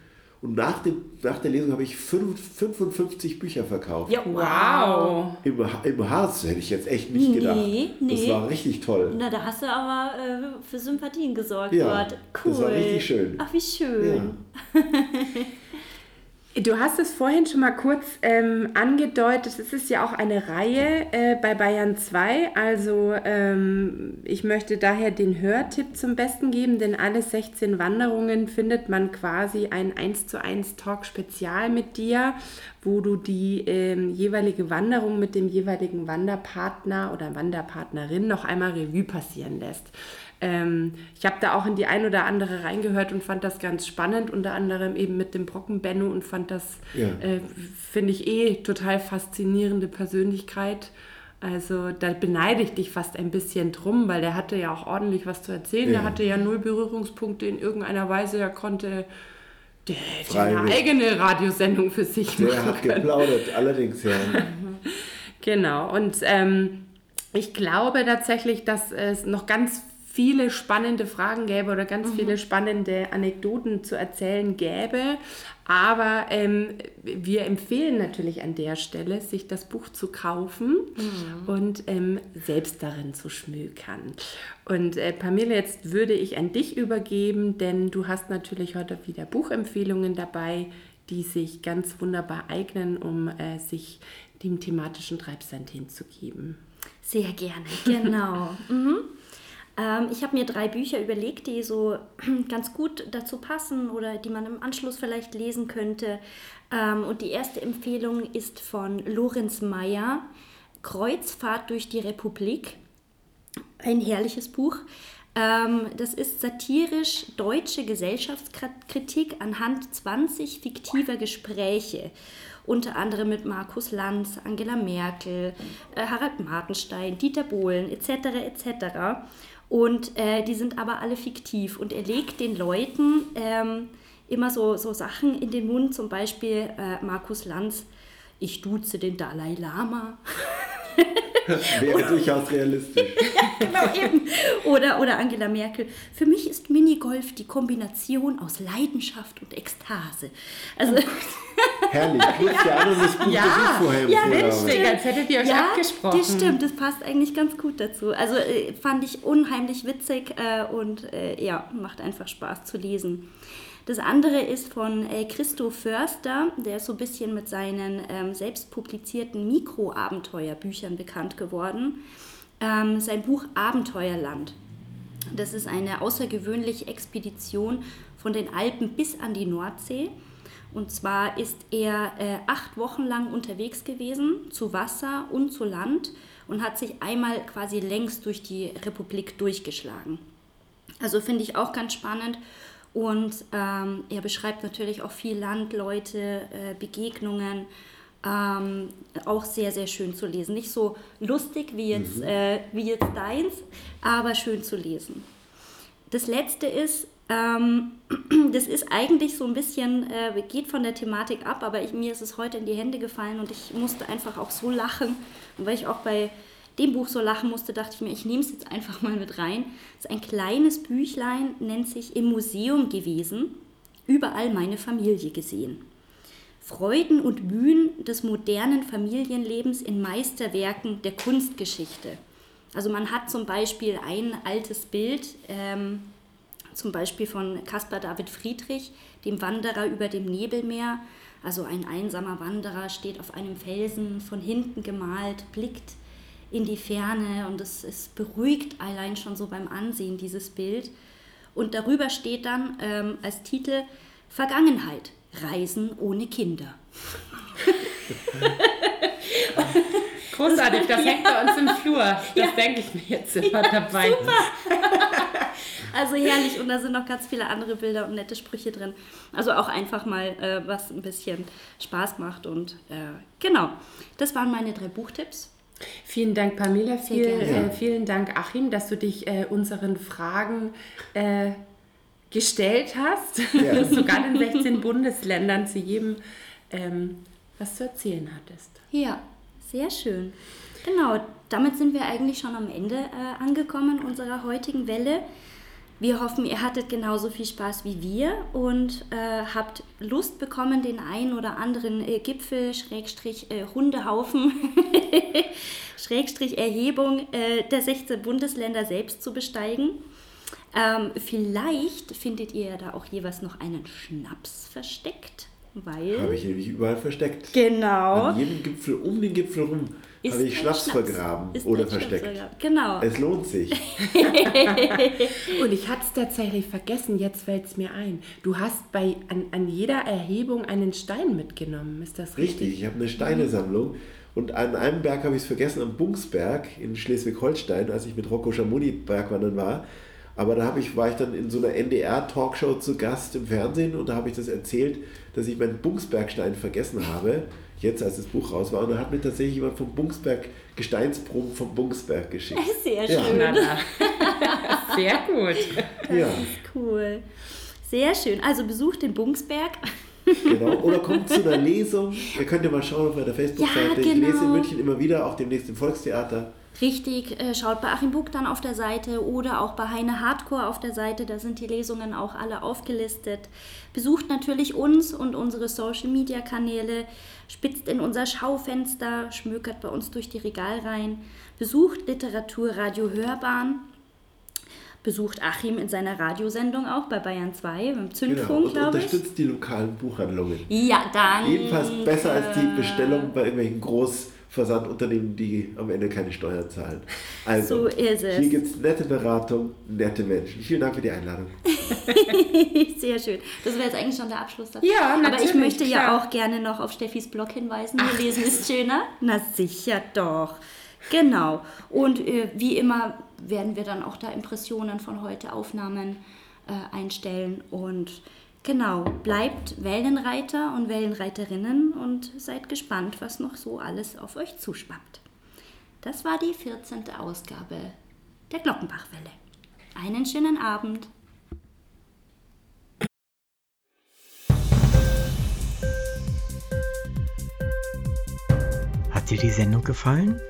Und nach, dem, nach der Lesung habe ich 5, 55 Bücher verkauft. Ja, wow. Im, Im Harz hätte ich jetzt echt nicht gedacht. Nee, nee. Das war richtig toll. Na, da hast du aber äh, für Sympathien gesorgt ja, dort. Cool. Das war richtig schön. Ach, wie schön. Ja. Du hast es vorhin schon mal kurz ähm, angedeutet, es ist ja auch eine Reihe äh, bei Bayern 2. Also ähm, ich möchte daher den Hörtipp zum Besten geben, denn alle 16 Wanderungen findet man quasi ein 1 zu 1 Talk Spezial mit dir, wo du die ähm, jeweilige Wanderung mit dem jeweiligen Wanderpartner oder Wanderpartnerin noch einmal Revue passieren lässt. Ähm, ich habe da auch in die ein oder andere reingehört und fand das ganz spannend, unter anderem eben mit dem Brocken Benno und fand das, ja. äh, finde ich eh total faszinierende Persönlichkeit. Also da beneide ich dich fast ein bisschen drum, weil der hatte ja auch ordentlich was zu erzählen. Ja. Der hatte ja null Berührungspunkte in irgendeiner Weise. Er konnte der hätte eine eigene Radiosendung für sich der machen Der hat geplaudert, allerdings, ja. genau, und ähm, ich glaube tatsächlich, dass es noch ganz viele spannende Fragen gäbe oder ganz mhm. viele spannende Anekdoten zu erzählen gäbe. Aber ähm, wir empfehlen natürlich an der Stelle, sich das Buch zu kaufen mhm. und ähm, selbst darin zu schmökern. Und äh, Pamela, jetzt würde ich an dich übergeben, denn du hast natürlich heute wieder Buchempfehlungen dabei, die sich ganz wunderbar eignen, um äh, sich dem thematischen Treibsand hinzugeben. Sehr gerne, genau. mhm. Ähm, ich habe mir drei Bücher überlegt, die so ganz gut dazu passen oder die man im Anschluss vielleicht lesen könnte. Ähm, und die erste Empfehlung ist von Lorenz Meyer, Kreuzfahrt durch die Republik. Ein herrliches Buch. Ähm, das ist satirisch deutsche Gesellschaftskritik anhand 20 fiktiver Gespräche unter anderem mit Markus Lanz, Angela Merkel, äh, Harald Martenstein, Dieter Bohlen etc. etc. Und äh, die sind aber alle fiktiv und er legt den Leuten ähm, immer so, so Sachen in den Mund, zum Beispiel äh, Markus Lanz, ich duze den Dalai Lama. Wäre durchaus realistisch. genau, eben. Oder, oder Angela Merkel. Für mich ist Minigolf die Kombination aus Leidenschaft und Ekstase. Also, Herrlich, knüpft ja das Ja, vorher ja, Mensch. Digga, als hättet ihr euch ja, abgesprochen. das stimmt. Das passt eigentlich ganz gut dazu. Also äh, fand ich unheimlich witzig äh, und äh, ja, macht einfach Spaß zu lesen. Das andere ist von äh, Christo Förster, der ist so ein bisschen mit seinen ähm, selbst publizierten Mikroabenteuerbüchern bekannt geworden. Ähm, sein Buch Abenteuerland. Das ist eine außergewöhnliche Expedition von den Alpen bis an die Nordsee. Und zwar ist er äh, acht Wochen lang unterwegs gewesen, zu Wasser und zu Land, und hat sich einmal quasi längs durch die Republik durchgeschlagen. Also finde ich auch ganz spannend. Und ähm, er beschreibt natürlich auch viel Land, Leute, äh, Begegnungen. Ähm, auch sehr, sehr schön zu lesen. Nicht so lustig wie jetzt, äh, wie jetzt deins, aber schön zu lesen. Das letzte ist, ähm, das ist eigentlich so ein bisschen, äh, geht von der Thematik ab, aber ich, mir ist es heute in die Hände gefallen und ich musste einfach auch so lachen. Und weil ich auch bei dem Buch so lachen musste, dachte ich mir, ich nehme es jetzt einfach mal mit rein. Es ist ein kleines Büchlein, nennt sich Im Museum gewesen, überall meine Familie gesehen. Freuden und Mühen des modernen Familienlebens in Meisterwerken der Kunstgeschichte. Also man hat zum Beispiel ein altes Bild, ähm, zum Beispiel von Caspar David Friedrich, dem Wanderer über dem Nebelmeer. Also ein einsamer Wanderer steht auf einem Felsen, von hinten gemalt, blickt in die Ferne und es, es beruhigt allein schon so beim Ansehen dieses Bild. Und darüber steht dann ähm, als Titel Vergangenheit, Reisen ohne Kinder. Großartig, das hängt bei uns im Flur. Das denke ich mir jetzt immer dabei. Also herrlich und da sind noch ganz viele andere Bilder und nette Sprüche drin. Also auch einfach mal äh, was ein bisschen Spaß macht und äh, genau. Das waren meine drei Buchtipps. Vielen Dank, Pamela. Viel, äh, vielen Dank, Achim, dass du dich äh, unseren Fragen äh, gestellt hast. Ja. Sogar in 16 Bundesländern zu jedem ähm, was zu erzählen hattest. Ja, sehr schön. Genau, damit sind wir eigentlich schon am Ende äh, angekommen unserer heutigen Welle. Wir hoffen, ihr hattet genauso viel Spaß wie wir und äh, habt Lust bekommen, den einen oder anderen äh, Gipfel, Schrägstrich äh, Hundehaufen, Schrägstrich Erhebung äh, der 16 Bundesländer selbst zu besteigen. Ähm, vielleicht findet ihr ja da auch jeweils noch einen Schnaps versteckt, weil... Habe ich nämlich überall versteckt. Genau. An jedem Gipfel, um den Gipfel rum, habe ich ein Schnaps, vergraben Ist oder Schnaps versteckt. vergraben. Genau. Es lohnt sich. Und ich hatte es tatsächlich vergessen, jetzt fällt es mir ein. Du hast bei, an, an jeder Erhebung einen Stein mitgenommen, ist das richtig? Richtig, ich habe eine Steinesammlung und an einem Berg habe ich es vergessen, am Bungsberg in Schleswig-Holstein, als ich mit Rocco Schamoni Bergwandern war. Aber da habe ich, war ich dann in so einer NDR-Talkshow zu Gast im Fernsehen und da habe ich das erzählt, dass ich meinen Bungsbergstein vergessen habe, jetzt als das Buch raus war. Und da hat mir tatsächlich jemand vom Bungsberg Gesteinsproben vom Bungsberg geschickt. Sehr Ja. schön. Sehr gut. Ja, Cool. Sehr schön. Also besucht den Bungsberg. genau. Oder kommt zu einer Lesung. Ihr könnt ja mal schauen auf meiner Facebook-Seite. Ja, Ich lese in genau. München immer wieder, auch demnächst im Volkstheater. Richtig, äh, schaut bei Achim Buck dann auf der Seite oder auch bei Heine Hardcore auf der Seite, da sind die Lesungen auch alle aufgelistet. Besucht natürlich uns und unsere Social Media Kanäle, spitzt in unser Schaufenster, schmökert bei uns durch die Regalreihen, besucht Literaturradio Hörbahn, besucht Achim in seiner Radiosendung auch bei Bayern 2, im Genau. Zündfunk, Und glaube ich. unterstützt die lokalen Buchhandlungen. Ja, dann. Jedenfalls besser als die Bestellung bei irgendwelchen Großversandunternehmen, die am Ende keine Steuern zahlen. Also, So ist es. hier gibt es nette Beratung, nette Menschen. Vielen Dank für die Einladung. Sehr schön. Das wäre jetzt eigentlich schon der Abschluss dazu. Ja, Aber ich natürlich, möchte ja klar. auch gerne noch auf Steffis Blog hinweisen. Hier lesen ist schöner. Na sicher doch. Genau. Und äh, wie immer werden wir dann auch da Impressionen von heute Aufnahmen äh, einstellen. Und genau, bleibt Wellenreiter und Wellenreiterinnen und seid gespannt, was noch so alles auf euch zuschwappt. Das war die 14. Ausgabe der Glockenbachwelle. Einen schönen Abend. Hat dir die Sendung gefallen?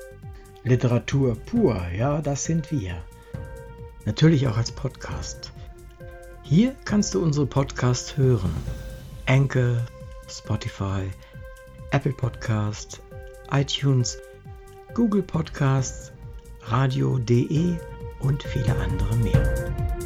Literatur pur, ja, das sind wir. Natürlich auch als Podcast. Hier kannst du unsere Podcasts hören. Anchor, Spotify, Apple Podcast, iTunes, Google Podcasts, radio.de und viele andere mehr.